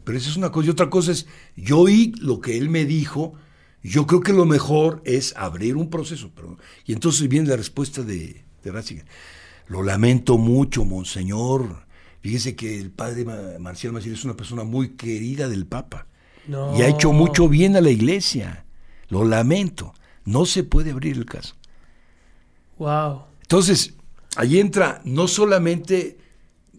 pero esa es una cosa. Y otra cosa es, yo oí lo que él me dijo, yo creo que lo mejor es abrir un proceso. Pero, y entonces viene la respuesta de, de Ratzinger. Lo lamento mucho, monseñor. Fíjese que el padre Ma- Marcial Maciel es una persona muy querida del Papa. No. Y ha hecho mucho bien a la iglesia. Lo lamento. No se puede abrir el caso. Wow. Entonces, ahí entra no solamente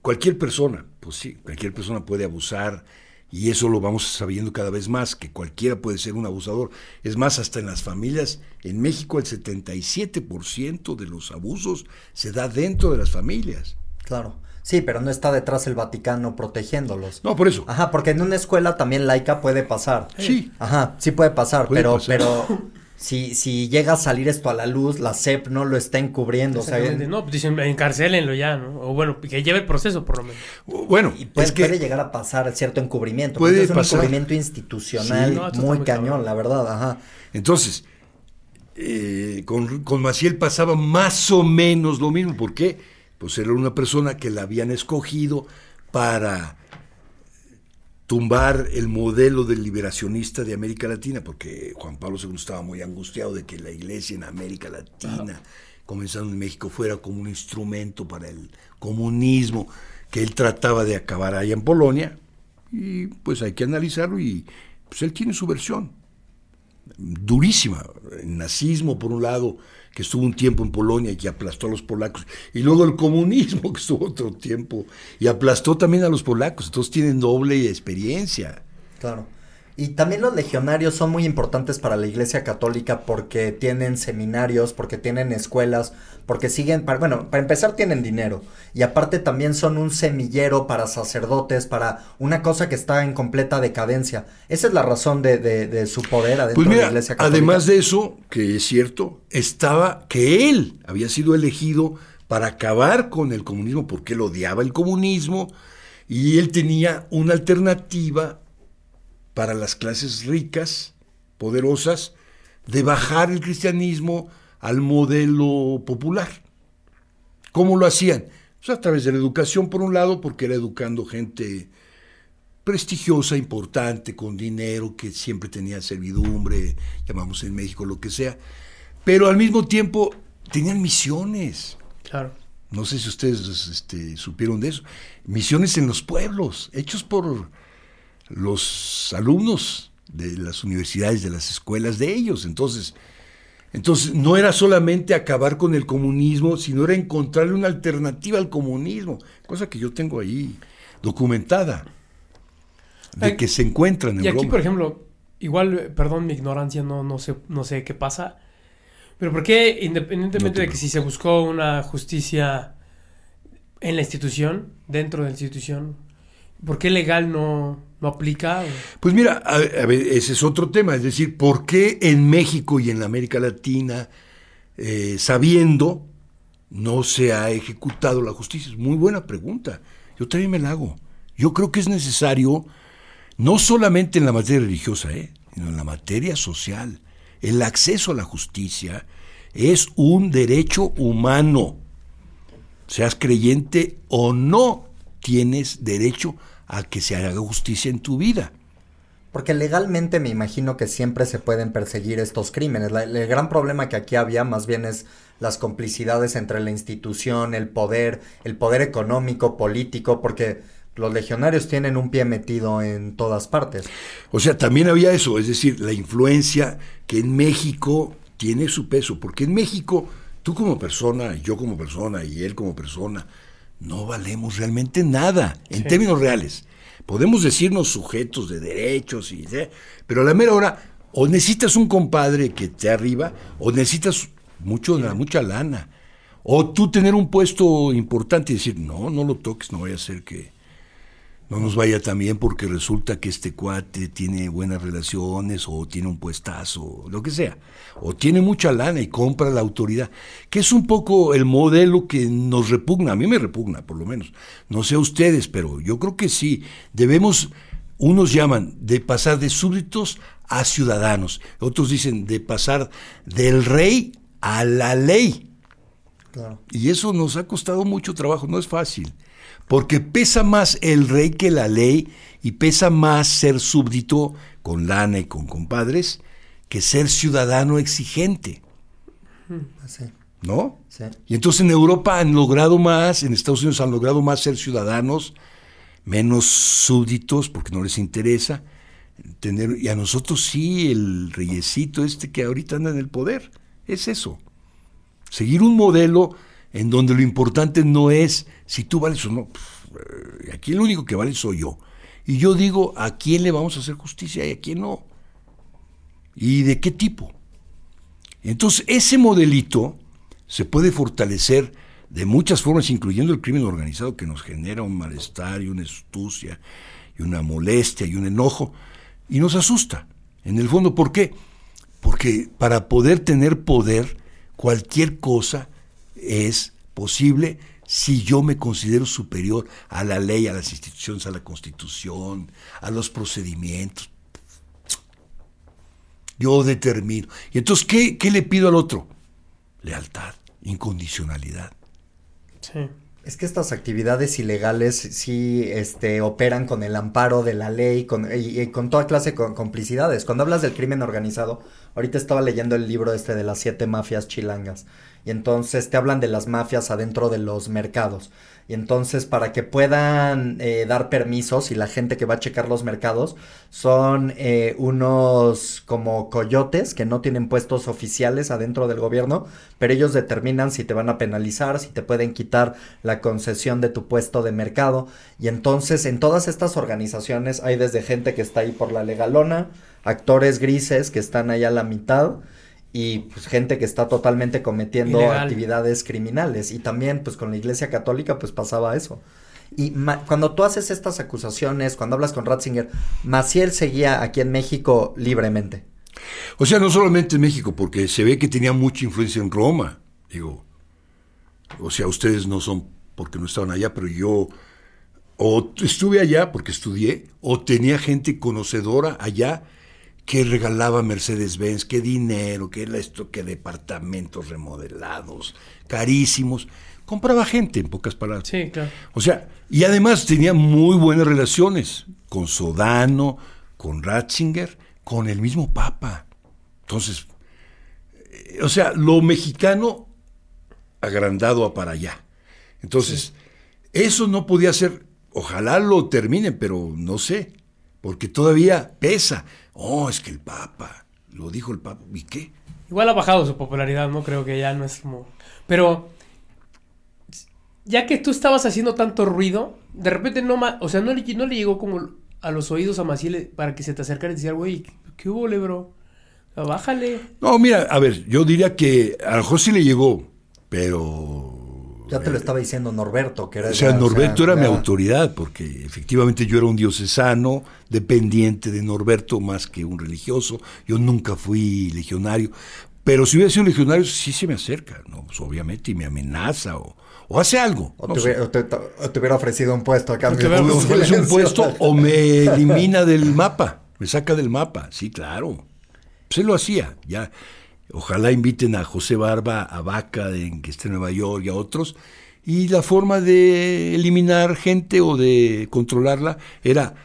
cualquier persona, pues sí, cualquier persona puede abusar y eso lo vamos sabiendo cada vez más, que cualquiera puede ser un abusador. Es más, hasta en las familias, en México el 77% de los abusos se da dentro de las familias. Claro. Sí, pero no está detrás el Vaticano protegiéndolos. No, por eso. Ajá, porque en una escuela también laica puede pasar. Sí. Ajá, sí puede pasar, Puede pero, pasar. pero, si, si llega a salir esto a la luz, la CEP no lo está encubriendo. O sea, no, pues dicen, encarcélenlo ya, ¿no? O bueno, que lleve el proceso por lo menos. Bueno, y puede, es que puede llegar a pasar cierto encubrimiento. Puede es un pasar. encubrimiento institucional Sí, no, muy muy cañón, cabrón. la verdad, ajá. Entonces, eh, con, con Maciel pasaba más o menos lo mismo. ¿Por qué? Pues era una persona que la habían escogido para tumbar el modelo del liberacionista de América Latina, porque Juan Pablo II estaba muy angustiado de que la iglesia en América Latina, comenzando en México, fuera como un instrumento para el comunismo que él trataba de acabar allá en Polonia. Y pues hay que analizarlo y pues él tiene su versión durísima. El nazismo, por un lado, que estuvo un tiempo en Polonia y que aplastó a los polacos, y luego el comunismo, <laughs> que estuvo otro tiempo y aplastó también a los polacos. Entonces tienen doble experiencia. Claro. Y también los legionarios son muy importantes para la Iglesia Católica porque tienen seminarios, porque tienen escuelas, porque siguen, para, bueno, para empezar tienen dinero y aparte también son un semillero para sacerdotes, para una cosa que está en completa decadencia. Esa es la razón de, de- de su poder adentro Pues de la Iglesia Católica. además de eso, que es cierto, estaba que él había sido elegido para acabar con el comunismo porque él odiaba el comunismo y él tenía una alternativa para las clases ricas, poderosas, de bajar el cristianismo al modelo popular. ¿Cómo lo hacían? Pues a través de la educación, por un lado, porque era educando gente prestigiosa, importante, con dinero, que siempre tenía servidumbre, llamamos en México lo que sea, pero al mismo tiempo tenían misiones. Claro. No sé si ustedes este, supieron de eso. Misiones en los pueblos, hechos por los alumnos de las universidades, de las escuelas de ellos. Entonces, entonces no era solamente acabar con el comunismo, sino era encontrarle una alternativa al comunismo, cosa que yo tengo ahí documentada, de Ay, que se encuentran en Y aquí, Roma. por ejemplo, igual, eh, perdón mi ignorancia, no, no, sé, no sé qué pasa, pero ¿por qué, independientemente No de que si se buscó una justicia en la institución, dentro de la institución, ¿por qué legal no, Pues mira, a ver, ese es otro tema, es decir, ¿por qué en México y en la América Latina, eh, sabiendo, no se ha ejecutado la justicia? Es muy buena pregunta. Yo también me la hago. Yo creo que es necesario, no solamente en la materia religiosa, ¿eh? sino en la materia social. El acceso a la justicia es un derecho humano. Seas creyente o no, tienes derecho a que se haga justicia en tu vida. Porque legalmente me imagino que siempre se pueden perseguir estos crímenes. La- el gran problema que aquí había más bien es las complicidades entre la institución, el poder, el poder económico, político, porque los legionarios tienen un pie metido en todas partes. O sea, también había eso, es decir, la influencia que en México tiene su peso, porque en México tú como persona, yo como persona y él como persona, no valemos realmente nada en Sí. términos reales. Podemos decirnos sujetos de derechos, y, ¿eh? pero a la mera hora o necesitas un compadre que te arriba o necesitas mucho, mucha lana. O tú tener un puesto importante y decir, no, no lo toques, no vaya a ser que, no nos vaya también porque resulta que este cuate tiene buenas relaciones o tiene un puestazo, lo que sea, o tiene mucha lana y compra la autoridad, que es un poco el modelo que nos repugna, a mí me repugna por lo menos, no sé a ustedes, pero yo creo que sí, debemos, unos llaman de pasar de súbditos a ciudadanos, otros dicen de pasar del rey a la ley. Claro. Y eso nos ha costado mucho trabajo, no es fácil. Porque pesa más el rey que la ley y pesa más ser súbdito con lana y con compadres que ser ciudadano exigente, Así, ¿no? sí. Y entonces en Europa han logrado más, en Estados Unidos han logrado más ser ciudadanos, menos súbditos porque no les interesa tener y a nosotros sí el reyesito este que ahorita anda en el poder, es eso. Seguir un modelo en donde lo importante no es si tú vales o no. Eh, Aquí el único que vale soy yo. Y yo digo a quién le vamos a hacer justicia y a quién no. ¿Y de qué tipo? Entonces, ese modelito se puede fortalecer de muchas formas, incluyendo el crimen organizado que nos genera un malestar y una astucia y una molestia y un enojo, y nos asusta. En el fondo, ¿por qué? Porque para poder tener poder, cualquier cosa es posible si yo me considero superior a la ley, a las instituciones, a la constitución, a los procedimientos. Yo determino. Y entonces, ¿qué, qué le pido al otro? Lealtad, incondicionalidad. Sí. Es que estas actividades ilegales sí este, operan con el amparo de la ley con, y, con toda clase de complicidades. Cuando hablas del crimen organizado, ahorita estaba leyendo el libro este de las siete mafias chilangas y entonces te hablan de las mafias adentro de los mercados. Y entonces para que puedan eh, dar permisos y la gente que va a checar los mercados son eh, unos como coyotes que no tienen puestos oficiales adentro del gobierno, pero ellos determinan si te van a penalizar, si te pueden quitar la concesión de tu puesto de mercado. Y entonces en todas estas organizaciones hay desde gente que está ahí por la legalona, actores grises que están ahí a la mitad y pues gente que está totalmente cometiendo actividades criminales y también pues con la Iglesia Católica pues pasaba eso. Y cuando tú haces estas acusaciones, cuando hablas con Ratzinger, Maciel seguía aquí en México libremente. O sea, no solamente en México, porque se ve que tenía mucha influencia en Roma. Digo, o sea, ustedes no son porque no estaban allá, pero yo o estuve allá porque estudié, o tenía gente conocedora allá que regalaba Mercedes-Benz, qué dinero, qué esto, qué departamentos remodelados, carísimos. Compraba gente, en pocas palabras. Sí, claro. O sea, y además tenía muy buenas relaciones con Sodano, con Ratzinger, con el mismo Papa. Entonces, eh, o sea, lo mexicano agrandado a para allá. Entonces, eso no podía ser, ojalá lo terminen, pero no sé, porque todavía pesa. Oh, es que el Papa, lo dijo el Papa, ¿y qué? Igual ha bajado su popularidad, ¿no? Creo que ya no es como... Pero, ya que tú estabas haciendo tanto ruido, de repente no, o sea, no le, no le llegó como a los oídos a Maciel para que se te acercara y decir, güey, ¿qué hubo, bro? Bájale. No, mira, a ver, yo diría que a lo mejor sí le llegó, pero ya te lo estaba diciendo Norberto, que era... O sea, Norberto era mi autoridad, porque efectivamente yo era un diocesano, dependiente de Norberto más que un religioso. Yo nunca fui legionario. Pero si hubiera sido legionario, sí se me acerca, ¿no? Pues obviamente, y me amenaza o, hace algo. O, te hubiera, ofrecido un puesto a cambio. O un puesto o me <laughs> elimina del mapa, me saca del mapa, sí, claro. Pues él lo hacía, ya. Ojalá inviten a José Barba, a Vaca, en que esté en Nueva York y a otros. Y la forma de eliminar gente o de controlarla era,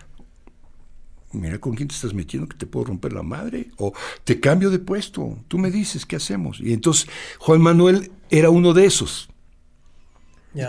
mira con quién te estás metiendo que te puedo romper la madre. O te cambio de puesto, tú me dices qué hacemos. Y entonces Juan Manuel era uno de esos.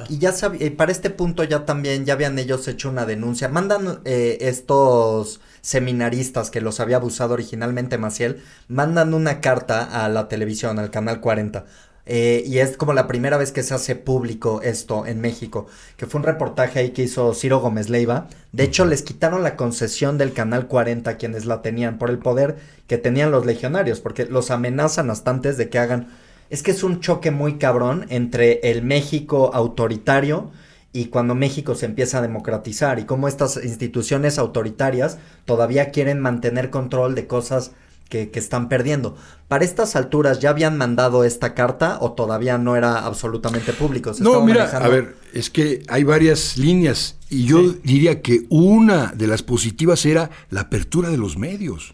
Y ya eh, para este punto ya también, ya habían ellos hecho una denuncia. Mandan eh, estos seminaristas que los había abusado originalmente Maciel, mandan una carta a la televisión, al canal 40. Eh, y es como la primera vez que se hace público esto en México, que fue un reportaje ahí que hizo Ciro Gómez Leiva. De hecho, les quitaron la concesión del Canal 40 quienes la tenían por el poder que tenían los legionarios, porque los amenazan hasta antes de que hagan es que es un choque muy cabrón entre el México autoritario y cuando México se empieza a democratizar y cómo estas instituciones autoritarias todavía quieren mantener control de cosas que, están perdiendo. ¿Para estas alturas ya habían mandado esta carta o todavía no era absolutamente público? no, mira, a ver, es que hay varias líneas y yo diría que una de las positivas era la apertura de los medios,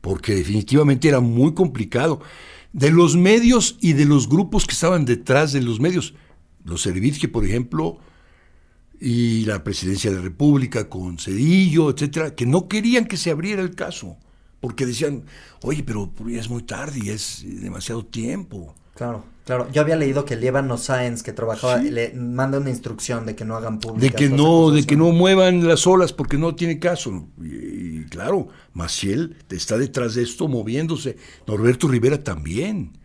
porque definitivamente era muy complicado de los medios y de los grupos que estaban detrás de los medios. Los Servitje, por ejemplo, y la presidencia de la República con Cedillo, etcétera, que no querían que se abriera el caso, porque decían, oye, pero es muy tarde y es demasiado tiempo. Claro, claro. Yo había leído que el Líbano Sáenz, que trabajaba, le manda una instrucción de que no hagan público. De que no, de que no muevan las olas porque no tiene caso. y claro, Maciel está detrás de esto moviéndose. Norberto Rivera también.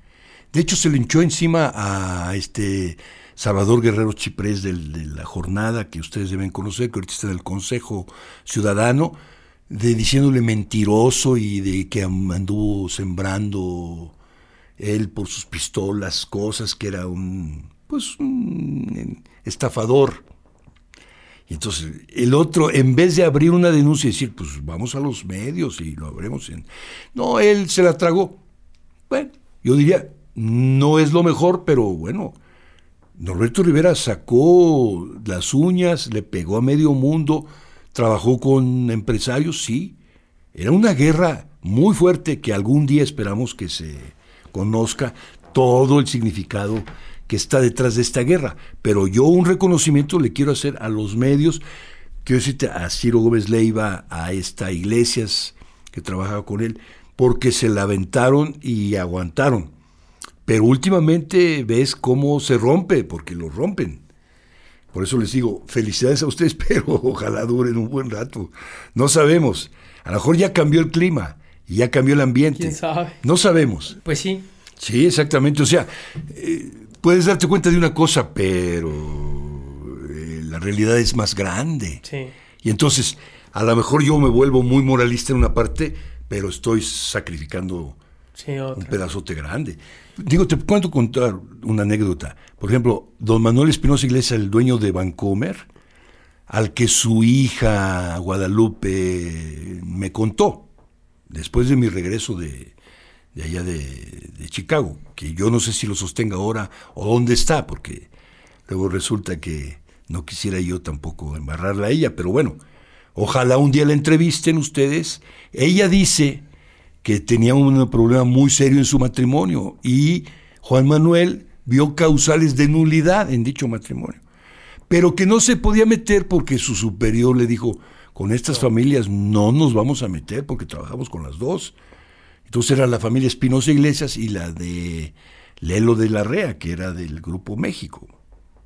De hecho, se le hinchó encima a este Salvador Guerrero Chiprés de la jornada que ustedes deben conocer, que ahorita está en el Consejo Ciudadano, de diciéndole mentiroso y de que anduvo sembrando él por sus pistolas cosas, que era un, pues, un estafador Y entonces el otro, en vez de abrir una denuncia y decir, pues vamos a los medios y lo abremos en... No, él se la tragó. Bueno, yo diría, no es lo mejor, pero bueno, Norberto Rivera sacó las uñas, le pegó a medio mundo, trabajó con empresarios, sí. Era una guerra muy fuerte que algún día esperamos que se conozca todo el significado que está detrás de esta guerra. Pero yo un reconocimiento le quiero hacer a los medios, quiero decirte a Ciro Gómez Leiva, a esta Iglesias que trabajaba con él, porque se la aventaron y aguantaron. Pero últimamente ves cómo se rompe, porque lo rompen. Por eso les digo, felicidades a ustedes, <laughs> pero ojalá duren un buen rato. No sabemos. A lo mejor ya cambió el clima y ya cambió el ambiente. ¿Quién sabe? No sabemos. Pues sí. Sí, exactamente. O sea, eh, puedes darte cuenta de una cosa, pero eh, la realidad es más grande. Sí. Y entonces, a lo mejor yo me vuelvo muy moralista en una parte, pero estoy sacrificando Sí, un pedazote grande. Digo, te cuento contar una anécdota. Por ejemplo, don Manuel Espinosa Iglesias, el dueño de Vancomer, al que su hija Guadalupe me contó, después de mi regreso de, allá de, de Chicago, que yo no sé si lo sostenga ahora o dónde está, porque luego resulta que no quisiera yo tampoco embarrarla a ella, pero bueno, ojalá un día la entrevisten ustedes. Ella dice que tenía un problema muy serio en su matrimonio y Juan Manuel vio causales de nulidad en dicho matrimonio, pero que no se podía meter porque su superior le dijo, con estas familias no nos vamos a meter porque trabajamos con las dos. Entonces era la familia Espinosa Iglesias y la de Lelo de la Rea, que era del Grupo México.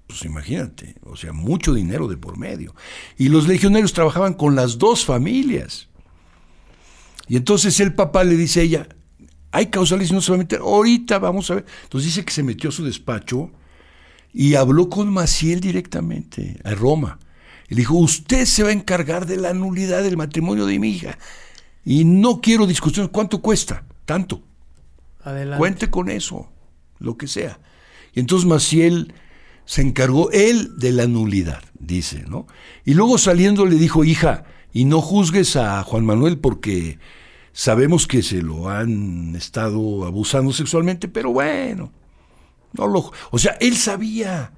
Pues imagínate, o sea, mucho dinero de por medio. Y los legionarios trabajaban con las dos familias. Y entonces el papá le dice a ella, hay causales y no se va a meter, ahorita vamos a ver. Entonces dice que se metió a su despacho y habló con Maciel directamente, a Roma. Y le dijo, usted se va a encargar de la nulidad del matrimonio de mi hija. Y no quiero discusión, ¿cuánto cuesta? Tanto. Adelante. Cuente con eso, lo que sea. Y entonces Maciel se encargó él de la nulidad, dice, ¿no? Y luego saliendo le dijo, hija, y no juzgues a Juan Manuel porque sabemos que se lo han estado abusando sexualmente, pero bueno, no lo, o sea, él sabía.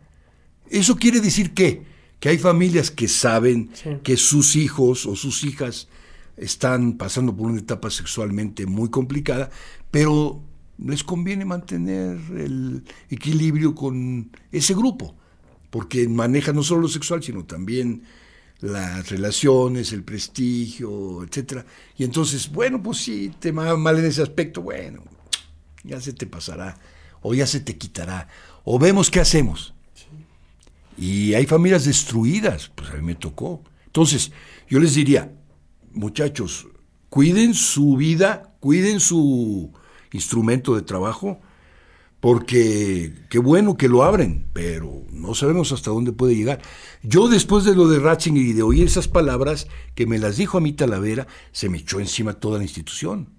Eso quiere decir que que hay familias que saben Sí. que sus hijos o sus hijas están pasando por una etapa sexualmente muy complicada, pero les conviene mantener el equilibrio con ese grupo, porque maneja no solo lo sexual, sino también las relaciones, el prestigio, etcétera. Y entonces, bueno, pues sí, te va mal en ese aspecto, bueno, ya se te pasará, o ya se te quitará, o vemos qué hacemos. Y hay familias destruidas, pues a mí me tocó. Entonces, yo les diría, muchachos, cuiden su vida, cuiden su instrumento de trabajo, porque qué bueno que lo abren, pero no sabemos hasta dónde puede llegar. Yo después de lo de Ratzinger y de oír esas palabras que me las dijo a mí Talavera, se me echó encima toda la institución.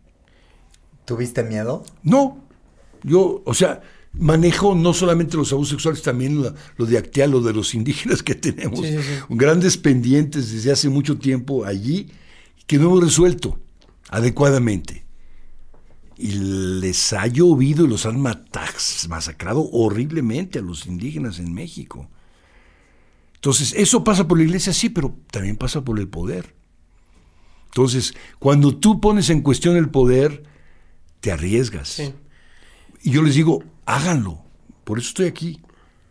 ¿Tuviste miedo? No, yo, o sea, manejo no solamente los abusos sexuales, también lo, lo de Acteal, lo de los indígenas que tenemos, Sí, sí, sí. grandes pendientes desde hace mucho tiempo allí, que no hemos resuelto adecuadamente. Y les ha llovido y los han masacrado horriblemente a los indígenas en México. Entonces, eso pasa por la iglesia, sí, pero también pasa por el poder. Entonces, cuando tú pones en cuestión el poder, te arriesgas. Sí. Y yo les digo, háganlo. Por eso estoy aquí.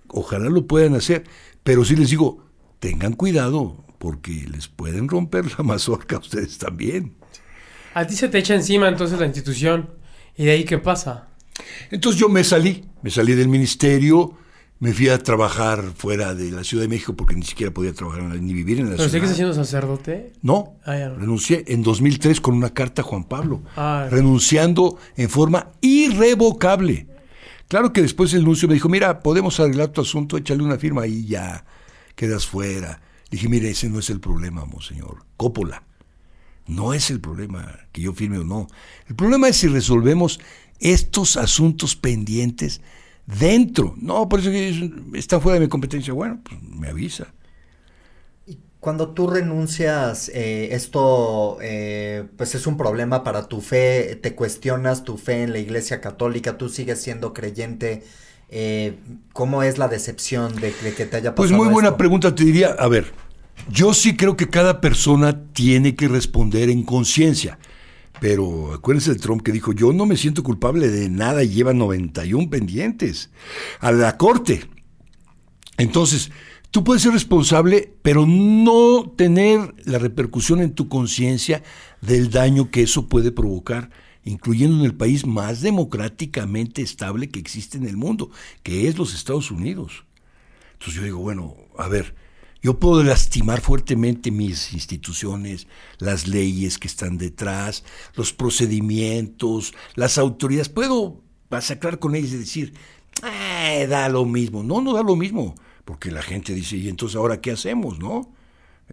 Ojalá lo puedan hacer. Pero sí les digo, tengan cuidado, porque les pueden romper la <laughs> mazorca a ustedes también. A ti se te echa encima entonces la institución. ¿Y de ahí qué pasa? Entonces yo me salí, me salí del ministerio, me fui a trabajar fuera de la Ciudad de México porque ni siquiera podía trabajar ni vivir en la ¿Pero ciudad. sigues siendo sacerdote? No, Ah, no. renuncié en 2003 con una carta a Juan Pablo, Ah. renunciando en forma irrevocable. Claro que después el nuncio me dijo, mira, podemos arreglar tu asunto, échale una firma y ya quedas fuera. Dije, mire, ese no es el problema, monseñor. Cópola. No es el problema que yo firme o no. El problema es si resolvemos estos asuntos pendientes dentro. No, por eso que está fuera de mi competencia. Bueno, pues me avisa. Cuando tú renuncias, eh, esto eh, pues es un problema para tu fe, te cuestionas tu fe en la Iglesia Católica, tú sigues siendo creyente, eh, ¿cómo es la decepción de, de que te haya pasado Pues muy buena esto? pregunta, te diría, a ver, yo sí creo que cada persona tiene que responder en conciencia. Pero acuérdense de Trump que dijo, yo no me siento culpable de nada y lleva 91 pendientes a la corte. Entonces, tú puedes ser responsable, pero no tener la repercusión en tu conciencia del daño que eso puede provocar, incluyendo en el país más democráticamente estable que existe en el mundo, que es los Estados Unidos. Entonces yo digo, bueno, a ver, yo puedo lastimar fuertemente mis instituciones, las leyes que están detrás, los procedimientos, las autoridades. Puedo masacrar con ellas y decir, eh, da lo mismo. No, no da lo mismo, porque la gente dice, ¿y entonces ahora qué hacemos, no?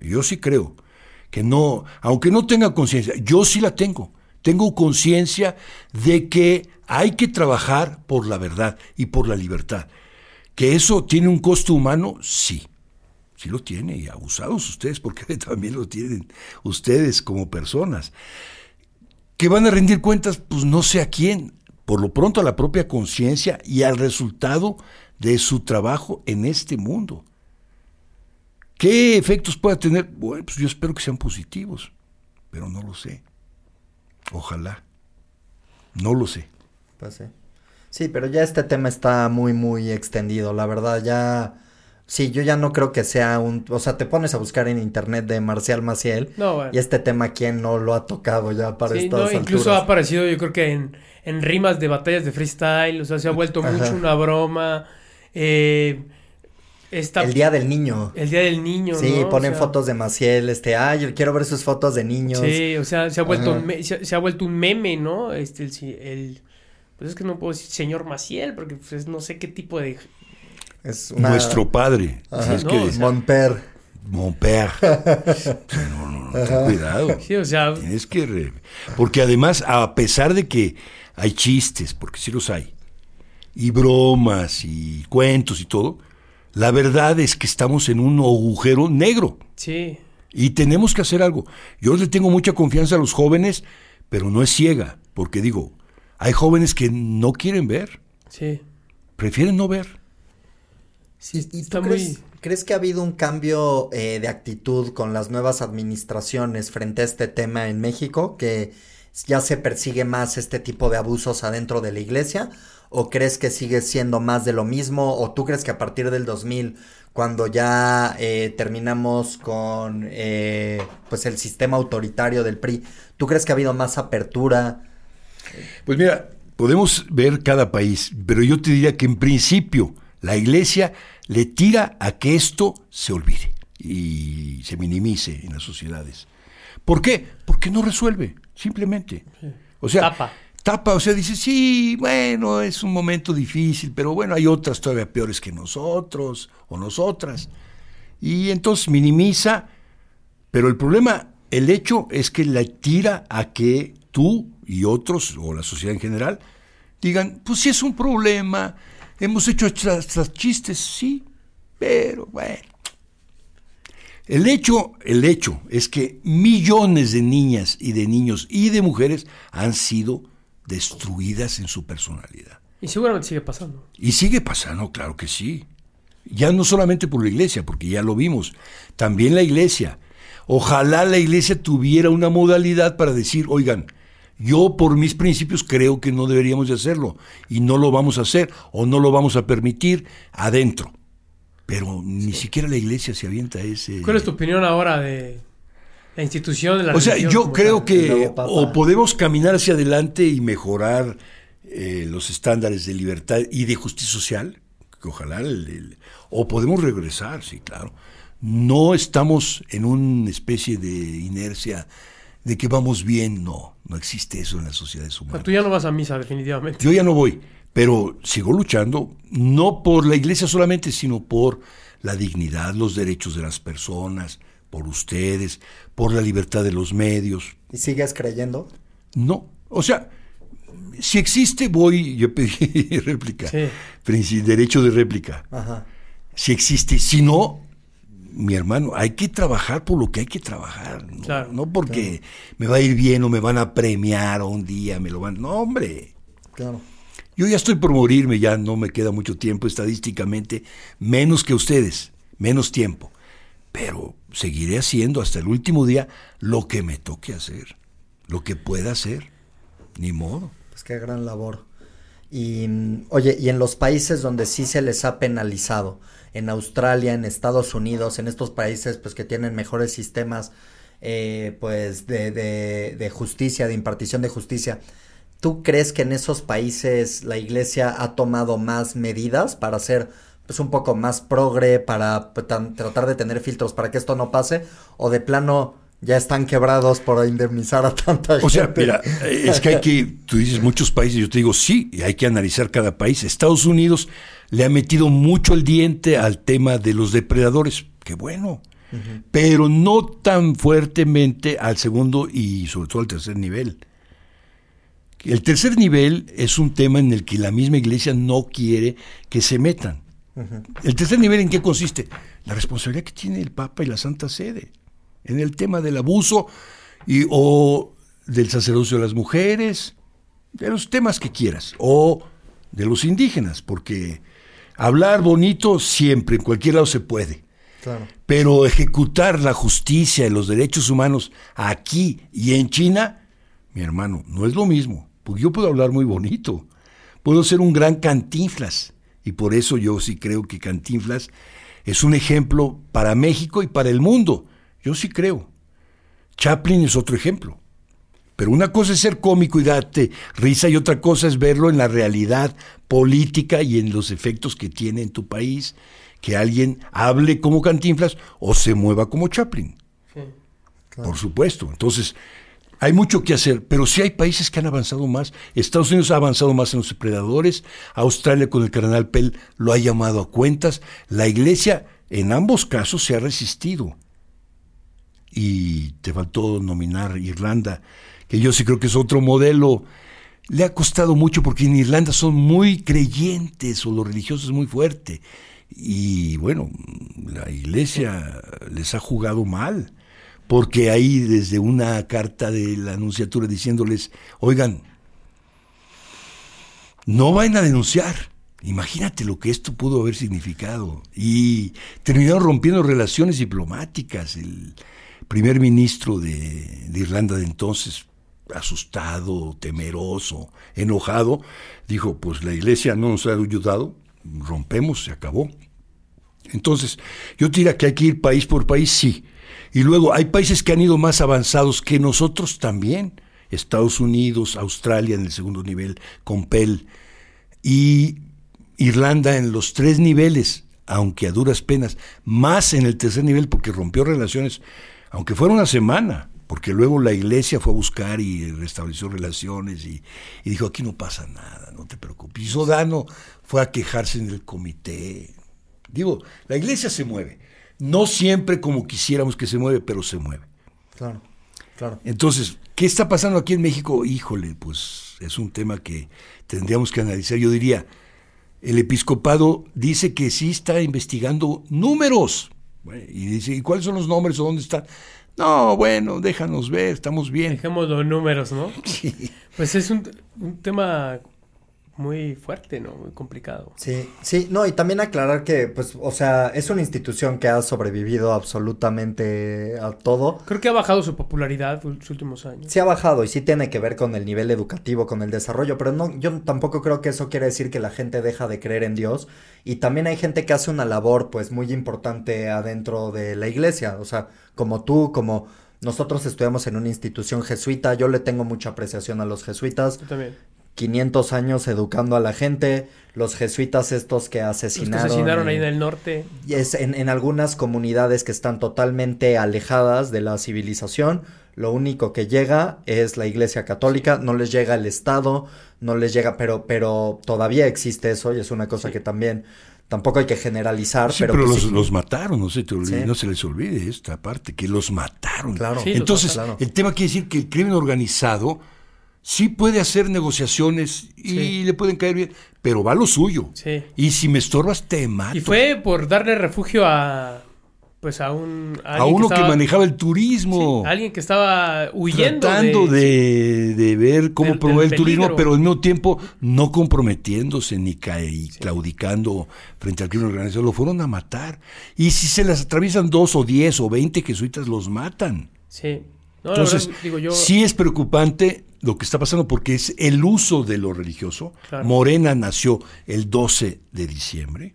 Yo sí creo que no, aunque no tenga conciencia, yo sí la tengo. Tengo conciencia de que hay que trabajar por la verdad y por la libertad. ¿Que eso tiene un costo humano? Sí, lo tiene, y abusados ustedes, porque <laughs> también lo tienen ustedes como personas. ¿Que van a rendir cuentas? Pues no sé a quién, por lo pronto a la propia conciencia y al resultado de su trabajo en este mundo. ¿Qué efectos pueda tener? Bueno, pues yo espero que sean positivos, pero no lo sé. Ojalá. No lo sé. Pues. Sí, pero ya este tema está muy, muy extendido. La verdad, ya. Sí, yo ya no creo que sea un. O sea, te pones a buscar en internet de Marcial Maciel. No, bueno. Y este tema, ¿quién no lo ha tocado ya para Sí, estas no, incluso ha aparecido yo creo que en, en rimas de batallas de freestyle, o sea, se ha vuelto Ajá. mucho una broma. Eh, esta- El Día del Niño. el Día del Niño, Sí, ¿no? O ponen sea, fotos de Maciel, este, ay, yo quiero ver sus fotos de niños. Sí, o sea, se ha vuelto un me- se, se ha vuelto un meme, ¿no? Este el- pues es que no puedo decir señor Maciel porque pues, no sé qué tipo de Es una... Nuestro padre. Ajá. Es No, que, o sea- Mon père. Mon père. No, no, no, ten cuidado. Sí, o sea, Tienes que... re- Porque además, a pesar de que hay chistes, porque sí los hay, y bromas y cuentos y todo, la verdad es que estamos en un agujero negro sí. y tenemos que hacer algo. Yo le tengo mucha confianza a los jóvenes, pero no es ciega, porque digo, hay jóvenes que no quieren ver, Sí. prefieren no ver. Sí, ¿Y está tú muy crees, crees que ha habido un cambio eh, de actitud con las nuevas administraciones frente a este tema en México? ¿Que ya se persigue más este tipo de abusos adentro de la iglesia? ¿O crees que sigue siendo más de lo mismo? ¿O tú crees que a partir del 2000, cuando ya eh, terminamos con eh, pues el sistema autoritario del PRI, ¿tú crees que ha habido más apertura? Pues mira, podemos ver cada país, pero yo te diría que en principio la iglesia le tira a que esto se olvide y se minimice en las sociedades. ¿Por qué? Porque no resuelve, simplemente. O sea, Tapa. tapa, o sea, dice, sí, bueno, es un momento difícil, pero bueno, hay otras todavía peores que nosotros o nosotras. Y entonces minimiza, pero el problema, el hecho es que la tira a que tú y otros, o la sociedad en general, digan, pues sí es un problema, hemos hecho hasta chistes, sí, pero bueno. El hecho, el hecho es que millones de niñas y de niños y de mujeres han sido destruidas en su personalidad. y seguramente sigue pasando. Y sigue pasando, claro que sí. Ya no solamente por la iglesia, porque ya lo vimos, también la iglesia. Ojalá la iglesia tuviera una modalidad para decir, oigan, yo por mis principios creo que no deberíamos de hacerlo y no lo vamos a hacer o no lo vamos a permitir adentro. Pero ni siquiera la iglesia se avienta a ese... ¿Cuál es tu opinión ahora de la institución de la O sea, yo creo tal? que o podemos caminar hacia adelante y mejorar eh, los estándares de libertad y de justicia social, que ojalá, el- el- o podemos regresar, sí, claro. No estamos en una especie de inercia de que vamos bien, no, no existe eso en las sociedades humanas. tú ya no vas a misa definitivamente. Yo ya no voy, pero sigo luchando, no por la iglesia solamente, sino por la dignidad, los derechos de las personas, por ustedes, por la libertad de los medios. ¿Y sigues creyendo? No, o sea, si existe, voy, yo pedí <laughs> réplica, Sí. derecho de réplica. Ajá. Si existe, si no, mi hermano, hay que trabajar por lo que hay que trabajar. No, Claro. no porque me va a ir bien o me van a premiar o un día me lo van. No, hombre. Claro. Yo ya estoy por morirme, ya no me queda mucho tiempo estadísticamente, menos que ustedes, menos tiempo. Pero seguiré haciendo hasta el último día lo que me toque hacer, lo que pueda hacer. Ni modo. Pues qué gran labor. Y mm, oye, y en los países donde sí se les ha penalizado, en Australia, en Estados Unidos, en estos países pues que tienen mejores sistemas eh, pues de, de, de justicia, de impartición de justicia, ¿tú crees que en esos países la iglesia ha tomado más medidas para ser pues un poco más progre, para pues, tratar de tener filtros para que esto no pase? ¿O de plano ya están quebrados por indemnizar a tanta gente? O sea, mira, es que hay que, tú dices muchos países, yo te digo sí, y hay que analizar cada país. Estados Unidos le ha metido mucho el diente al tema de los depredadores, qué bueno, pero no tan fuertemente al segundo y sobre todo al tercer nivel. El tercer nivel es un tema en el que la misma iglesia no quiere que se metan. ¿El tercer nivel en qué consiste? La responsabilidad que tiene el Papa y la Santa Sede en el tema del abuso y, o del sacerdocio de las mujeres, de los temas que quieras, o de los indígenas, porque hablar bonito siempre, en cualquier lado se puede. Claro. Pero ejecutar la justicia y los derechos humanos aquí y en China, mi hermano, no es lo mismo. Porque yo puedo hablar muy bonito. Puedo ser un gran cantinflas. Y por eso yo sí creo que Cantinflas es un ejemplo para México y para el mundo. Yo sí creo. Chaplin es otro ejemplo. Pero una cosa es ser cómico y darte risa y otra cosa es verlo en la realidad política y en los efectos que tiene en tu país, que alguien hable como Cantinflas o se mueva como Chaplin. Sí. Por supuesto. Entonces, hay mucho que hacer, pero sí hay países que han avanzado más. Estados Unidos ha avanzado más en los depredadores, Australia con el cardenal Pell lo ha llamado a cuentas, la iglesia en ambos casos se ha resistido. Y te faltó nominar Irlanda, que yo sí creo que es otro modelo. Le ha costado mucho porque en Irlanda son muy creyentes o lo religioso es muy fuerte. Y bueno, la iglesia les ha jugado mal porque ahí desde una carta de la anunciatura diciéndoles, oigan, no vayan a denunciar. Imagínate lo que esto pudo haber significado. Y terminaron rompiendo relaciones diplomáticas. El primer ministro de, Irlanda de entonces, asustado, temeroso, enojado, dijo, pues la iglesia no nos ha ayudado, rompemos, se acabó. Entonces, yo diría que hay que ir país por país, sí. Y luego hay países que han ido más avanzados que nosotros también. Estados Unidos, Australia en el segundo nivel, con PEL. Y Irlanda en los tres niveles, aunque a duras penas. Más en el tercer nivel porque rompió relaciones, aunque fuera una semana. Porque luego la iglesia fue a buscar y restableció relaciones y, y dijo, aquí no pasa nada, no te preocupes. Y Sodano fue a quejarse en el comité. Digo, la iglesia se mueve. No siempre como quisiéramos que se mueve, pero se mueve. Claro, claro. Entonces, ¿qué está pasando aquí en México? Híjole, pues es un tema que tendríamos que analizar. Yo diría, el episcopado dice que sí está investigando números. Bueno, y dice, ¿y cuáles son los nombres o dónde están? No, bueno, déjanos ver, estamos bien. Dejemos los números, ¿no? <laughs> Pues es un, un tema muy fuerte, ¿no? Muy complicado. Sí, sí, no, y también aclarar que, pues, o sea, es una institución que ha sobrevivido absolutamente a todo. Creo que ha bajado su popularidad en los últimos años. Sí ha bajado y sí tiene que ver con el nivel educativo, con el desarrollo, pero no, yo tampoco creo que eso quiere decir que la gente deja de creer en Dios. Y también hay gente que hace una labor, pues, muy importante adentro de la iglesia. O sea, como tú, como nosotros estudiamos en una institución jesuita, yo le tengo mucha apreciación a los jesuitas. Yo también. 500 años educando a la gente, los jesuitas estos que Los que asesinaron. asesinaron ahí en- el norte. y es en, en algunas comunidades que están totalmente alejadas de la civilización, lo único que llega es la iglesia católica, no les llega el Estado, no les llega, pero, pero todavía existe eso y es una cosa que también tampoco hay que generalizar, Sí, pero, pero, los, sí- los mataron, no se, te olvide- Sí. no se les olvide esta parte, que los mataron. Claro. Sí, los Entonces, mataron. el tema quiere decir que el crimen organizado sí puede hacer negociaciones y Sí. le pueden caer bien, pero va a lo suyo. Sí. Y si me estorbas, te mato. Y fue por darle refugio a pues a un a, uno que, manejaba el turismo. Sí, alguien que estaba huyendo. Tratando de, de, ver cómo promover el turismo, pero al mismo tiempo no comprometiéndose ni claudicando frente al crimen organizado. Lo fueron a matar. Y si se las atraviesan dos o diez o veinte jesuitas, los matan. Sí. Entonces, digo yo... sí es preocupante lo que está pasando porque es el uso de lo religioso. Morena nació el 12 de diciembre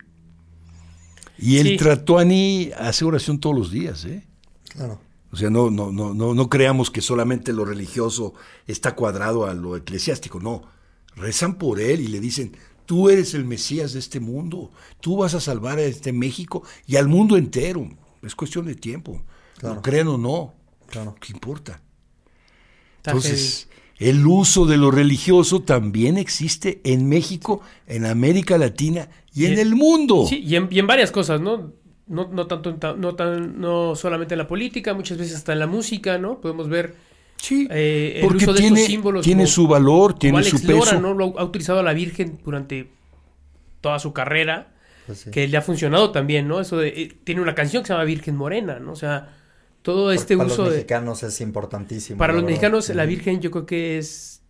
y él trató a ni hace oración todos los días, ¿eh? Claro. O sea, no, no, no, no, no creamos que solamente lo religioso está cuadrado a lo eclesiástico, no. Rezan por él y le dicen, tú eres el Mesías de este mundo, tú vas a salvar a este México y al mundo entero. Es cuestión de tiempo. Lo crean o no. Claro. ¿Qué importa? Entonces, el uso de lo religioso también existe en México, en América Latina y, en, el mundo. Sí, y en, varias cosas, ¿no? No, no tanto, no, tan, no solamente en la política, muchas veces hasta en la música, ¿no? Podemos ver sí, eh, el uso de estos símbolos. Tiene su valor, tiene su peso. ¿no? Lo ha utilizado a la Virgen durante toda su carrera, pues que le ha funcionado también, ¿no? Eso de, eh, tiene una canción que se llama Virgen Morena, ¿no? O sea, todo este uso para los mexicanos es importantísimo. Para los mexicanos la Virgen yo creo que es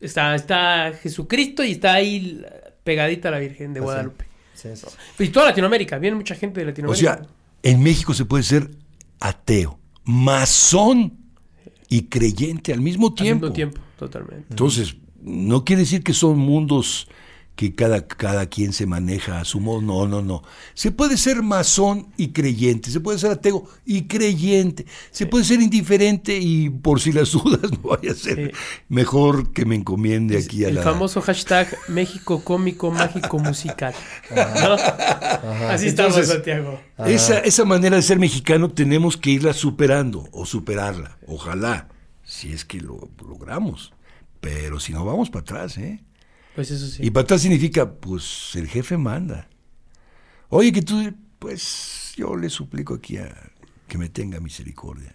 está está Jesucristo y está ahí pegadita la Virgen de Guadalupe. Y toda Latinoamérica, viene mucha gente de Latinoamérica. O sea, en México se puede ser ateo, masón y creyente al mismo tiempo. Al mismo tiempo, totalmente. Entonces, no quiere decir que son mundos que cada, cada quien se maneja a su modo. No, no, no. Se puede ser masón y creyente, se puede ser ateo y creyente, se puede ser indiferente y por si las <laughs> dudas no vaya a ser mejor que me encomiende aquí a el famoso hashtag México cómico mágico musical. Así estamos, Santiago. Esa, esa manera de ser mexicano tenemos que irla superando o superarla. Ojalá, si es que lo logramos. Pero si no, vamos para atrás, ¿eh? Pues eso sí. Y significa, pues el jefe manda. Oye, que tú, pues yo le suplico aquí a que me tenga misericordia.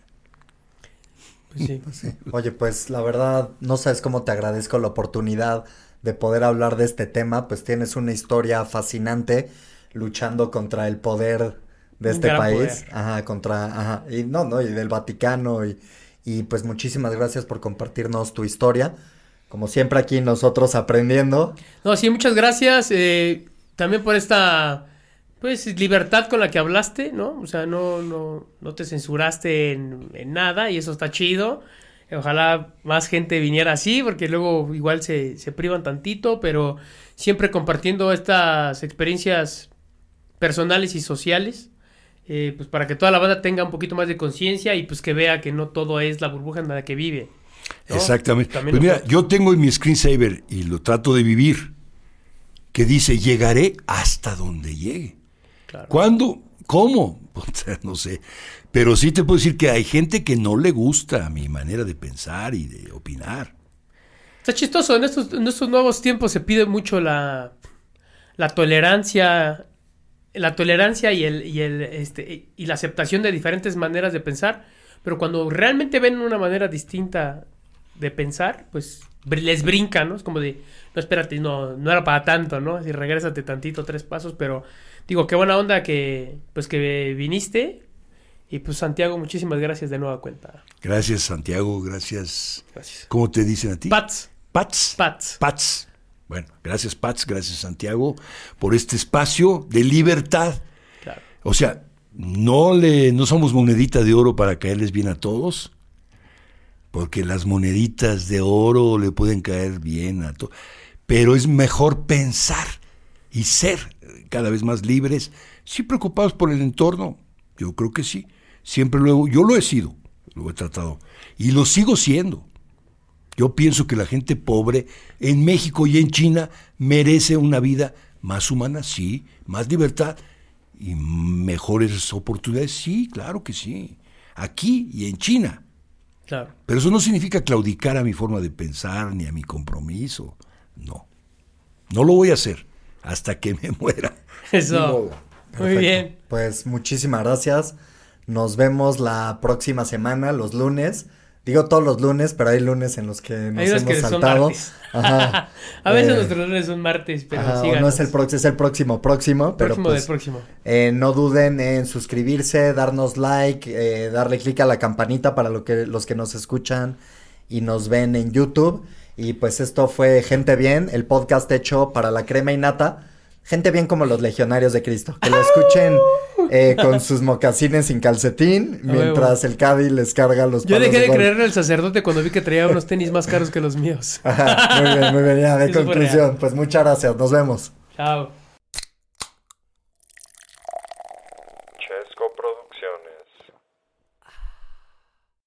Pues sí. <laughs> Pues Oye, pues la verdad, no sabes cómo te agradezco la oportunidad de poder hablar de este tema, pues tienes una historia fascinante luchando contra el poder de este país, ajá, contra, ajá, y no, no, y del Vaticano y, y pues muchísimas gracias por compartirnos tu historia. Como siempre aquí nosotros aprendiendo. No, sí, muchas gracias. Eh, también por esta pues libertad con la que hablaste, ¿no? O sea, no, no, no te censuraste en, nada y eso está chido. Ojalá más gente viniera así, porque luego igual se, se privan tantito, pero siempre compartiendo estas experiencias personales y sociales, eh, pues para que toda la banda tenga un poquito más de conciencia y pues que vea que no todo es la burbuja en la que vive. Exactamente. Pues mira, yo tengo en mi screensaver y lo trato de vivir, que dice, llegaré hasta donde llegue. ¿Cuándo? ¿Cómo? <laughs> no sé. Pero sí te puedo decir que hay gente que no le gusta mi manera de pensar y de opinar. Está chistoso, en estos, en estos nuevos tiempos se pide mucho la, la tolerancia, la tolerancia y, el, y, el, este, y la aceptación de diferentes maneras de pensar, pero cuando realmente ven una manera distinta de pensar, pues les brinca, ¿no? Es como de, no, espérate, no, no era para tanto, ¿no? Así regrésate tantito, tres pasos, pero digo, qué buena onda que, pues que viniste. Y pues Santiago, muchísimas gracias de nueva cuenta. Gracias Santiago, gracias. Gracias. ¿Cómo te dicen a ti? Pats. Pats. Pats. Pats. Bueno, gracias Pats, gracias Santiago por este espacio de libertad. Claro. O sea, no le, no somos monedita de oro para caerles bien a todos porque las moneditas de oro le pueden caer bien a todo. Pero es mejor pensar y ser cada vez más libres, sí preocupados por el entorno. Yo creo que sí. Siempre luego, yo lo he sido, lo he tratado, y lo sigo siendo. Yo pienso que la gente pobre en México y en China merece una vida más humana, sí, más libertad y mejores oportunidades, sí, claro que sí. Aquí y en China. Pero eso no significa claudicar a mi forma de pensar ni a mi compromiso. No. No lo voy a hacer hasta que me <laughs> muera. Eso. Muy bien. Pues muchísimas gracias. Nos vemos la próxima semana, los lunes, Digo todos los lunes, pero hay lunes en los que nos Hay hemos que saltado. Ajá. <laughs> A veces Eh, nuestros lunes son martes, pero Ajá, síganos. no es el próximo, es el próximo próximo, pero próximo pues, del próximo. eh, no duden en suscribirse, darnos like, eh, darle clic a la campanita para lo que, los que nos escuchan y nos ven en YouTube. Y pues esto fue Gente Bien, el podcast hecho para la crema y nata. Gente bien como los legionarios de Cristo. Que lo escuchen eh, con sus mocasines sin calcetín, mientras el Cadi les carga los Yo dejé de golf. creerle al sacerdote cuando vi que traía unos tenis más caros que los míos. Ajá, muy bien, muy bien. Ya, de <laughs> Eso conclusión, pues muchas gracias. Nos vemos. Chao.